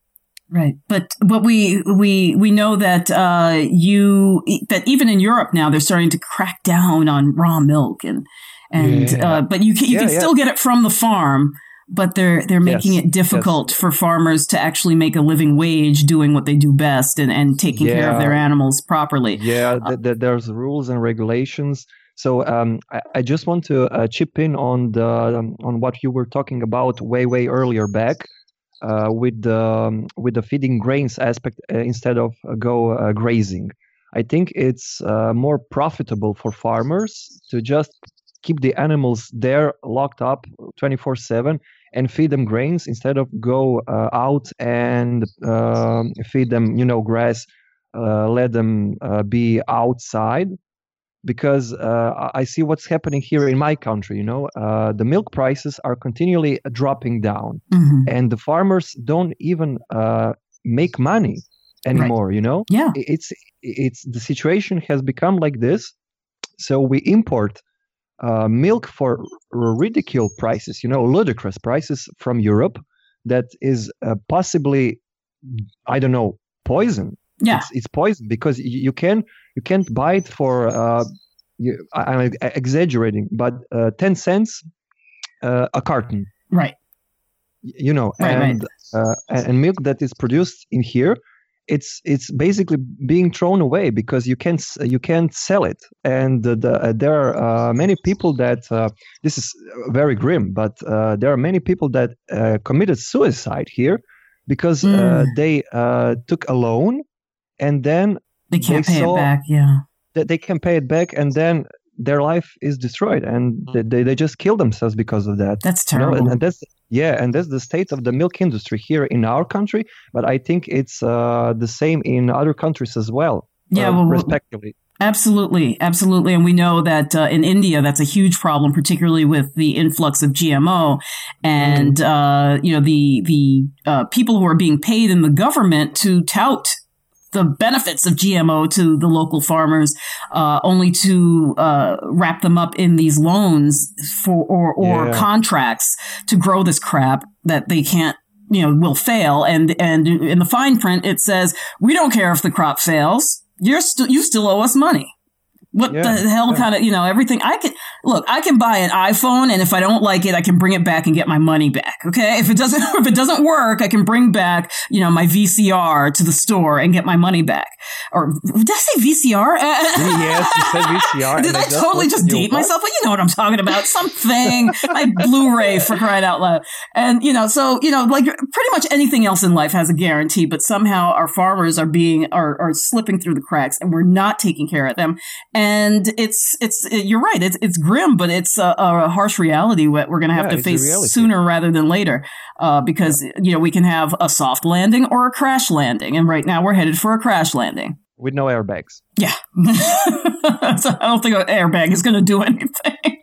Right, but but we we we know that uh, you that even in Europe now they're starting to crack down on raw milk and and yeah. uh, but you can, you can still get it from the farm, but they're they're making yes. it difficult yes. for farmers to actually make a living wage doing what they do best and and taking care of their animals properly. Yeah, uh, th- th- there's rules and regulations. So um, I, I, just want to uh, chip in on the um, on what you were talking about way way earlier back. Uh, with the um, with the feeding grains aspect uh, instead of uh, go uh, grazing. I think it's uh, more profitable for farmers to just keep the animals there locked up 24 7 and feed them grains instead of go uh, out and uh, feed them you know grass uh, let them uh, be outside because uh, i see what's happening here in my country you know uh, the milk prices are continually dropping down mm-hmm. and the farmers don't even make money anymore right. you know yeah it's it's the situation has become like this so we import uh, milk for ridicule prices, you know, ludicrous prices from Europe that is uh, possibly, I don't know, poison. Yeah, it's, it's poison because you, can you can't buy it for. Uh, you, I, am exaggerating, but uh, ten cents uh, a carton. Right. You know, right, and right. Uh, and milk that is produced in here it's it's basically being thrown away because you can't you can't sell it and the, the, uh, there are uh, many people that uh, this is very grim but uh, there are many people that uh, committed suicide here because mm. they took a loan and then they can't they pay it back yeah that they can pay it back and then their life is destroyed and mm. they, they just kill themselves because of that that's terrible you know? and, and that's yeah, and that's the state of the milk industry here in our country, but I think it's uh, the same in other countries as well. Yeah, uh, well, respectively. Absolutely, absolutely, and we know that uh, in India that's a huge problem, particularly with the influx of GMO, and mm. uh, you know the the uh, people who are being paid in the government to tout the benefits of GMO to the local farmers, uh, only to uh, wrap them up in these loans for or, or yeah. contracts to grow this crap that they can't you know will fail. And and in the fine print it says we don't care if the crop fails. You're still you still owe us money what yeah, the hell yeah. kind of, you know, everything I can look, I can buy an iPhone and if I don't like it, I can bring it back and get my money back. Okay. If it doesn't, if it doesn't work, I can bring back, you know, my VCR to the store and get my money back. Or did I say VCR? yes, you said VCR. did I, totally just date myself? Well, you know what I'm talking about. Something, my Blu-ray for crying out loud. And, you know, so, you know, like pretty much anything else in life has a guarantee, but somehow our farmers are being, are, are slipping through the cracks and we're not taking care of them. And and it's it's you're right. It's it's grim, but it's a, a harsh reality what we're going to have yeah, to face sooner rather than later. Uh, because you know we can have a soft landing or a crash landing, and right now we're headed for a crash landing with no airbags. Yeah, so I don't think an airbag is going to do anything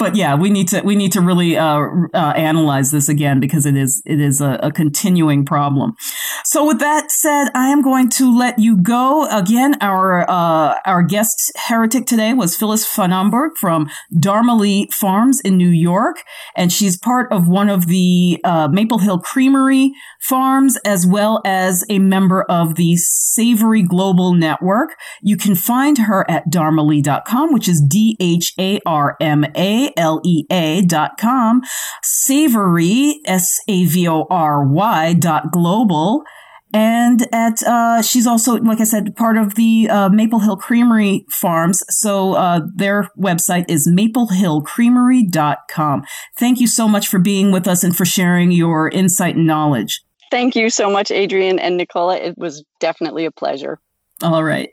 but yeah, we need to we need to really uh, uh, analyze this again because it is it is a, a, continuing problem. So with that said, I am going to let you go again. Our uh, our guest heretic today was Phyllis van Amburgh from Dharma Lea Farms in New York, and she's part of one of the uh, Maple Hill Creamery farms as well as a member of the Savory Global Network. You can find her at dharmalea.com, which is D H A R M A L E A dot com, Savory, S A V O R Y dot global. And at, uh, she's also, like I said, part of the, uh, Maple Hill Creamery Farms. So, uh, their website is maplehillcreamery.com. Thank you so much for being with us and for sharing your insight and knowledge. Thank you so much, Adrienne and Nikola. It was definitely a pleasure. All right.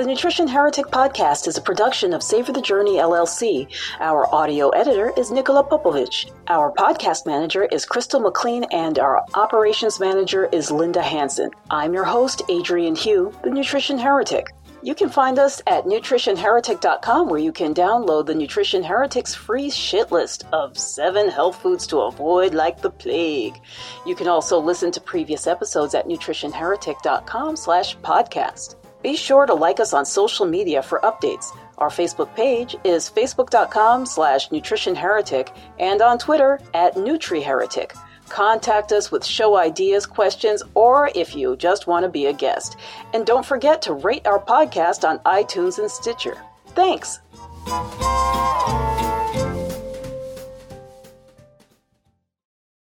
The Nutrition Heretic podcast is a production of Savor the Journey LLC. Our audio editor is Nikola Popovich. Our podcast manager is Crystal McLean, and our operations manager is Linda Hanson. I'm your host, Adrienne Hew, the Nutrition Heretic. You can find us at nutritionheretic.com where you can download the Nutrition Heretics free shit list of seven health foods to avoid like the plague. You can also listen to previous episodes at nutritionheretic.com slash podcast. Be sure to like us on social media for updates. Our Facebook page is facebook.com slash nutritionheretic and on Twitter at NutriHeretic. Contact us with show ideas, questions, or if you just want to be a guest. And don't forget to rate our podcast on iTunes and Stitcher. Thanks.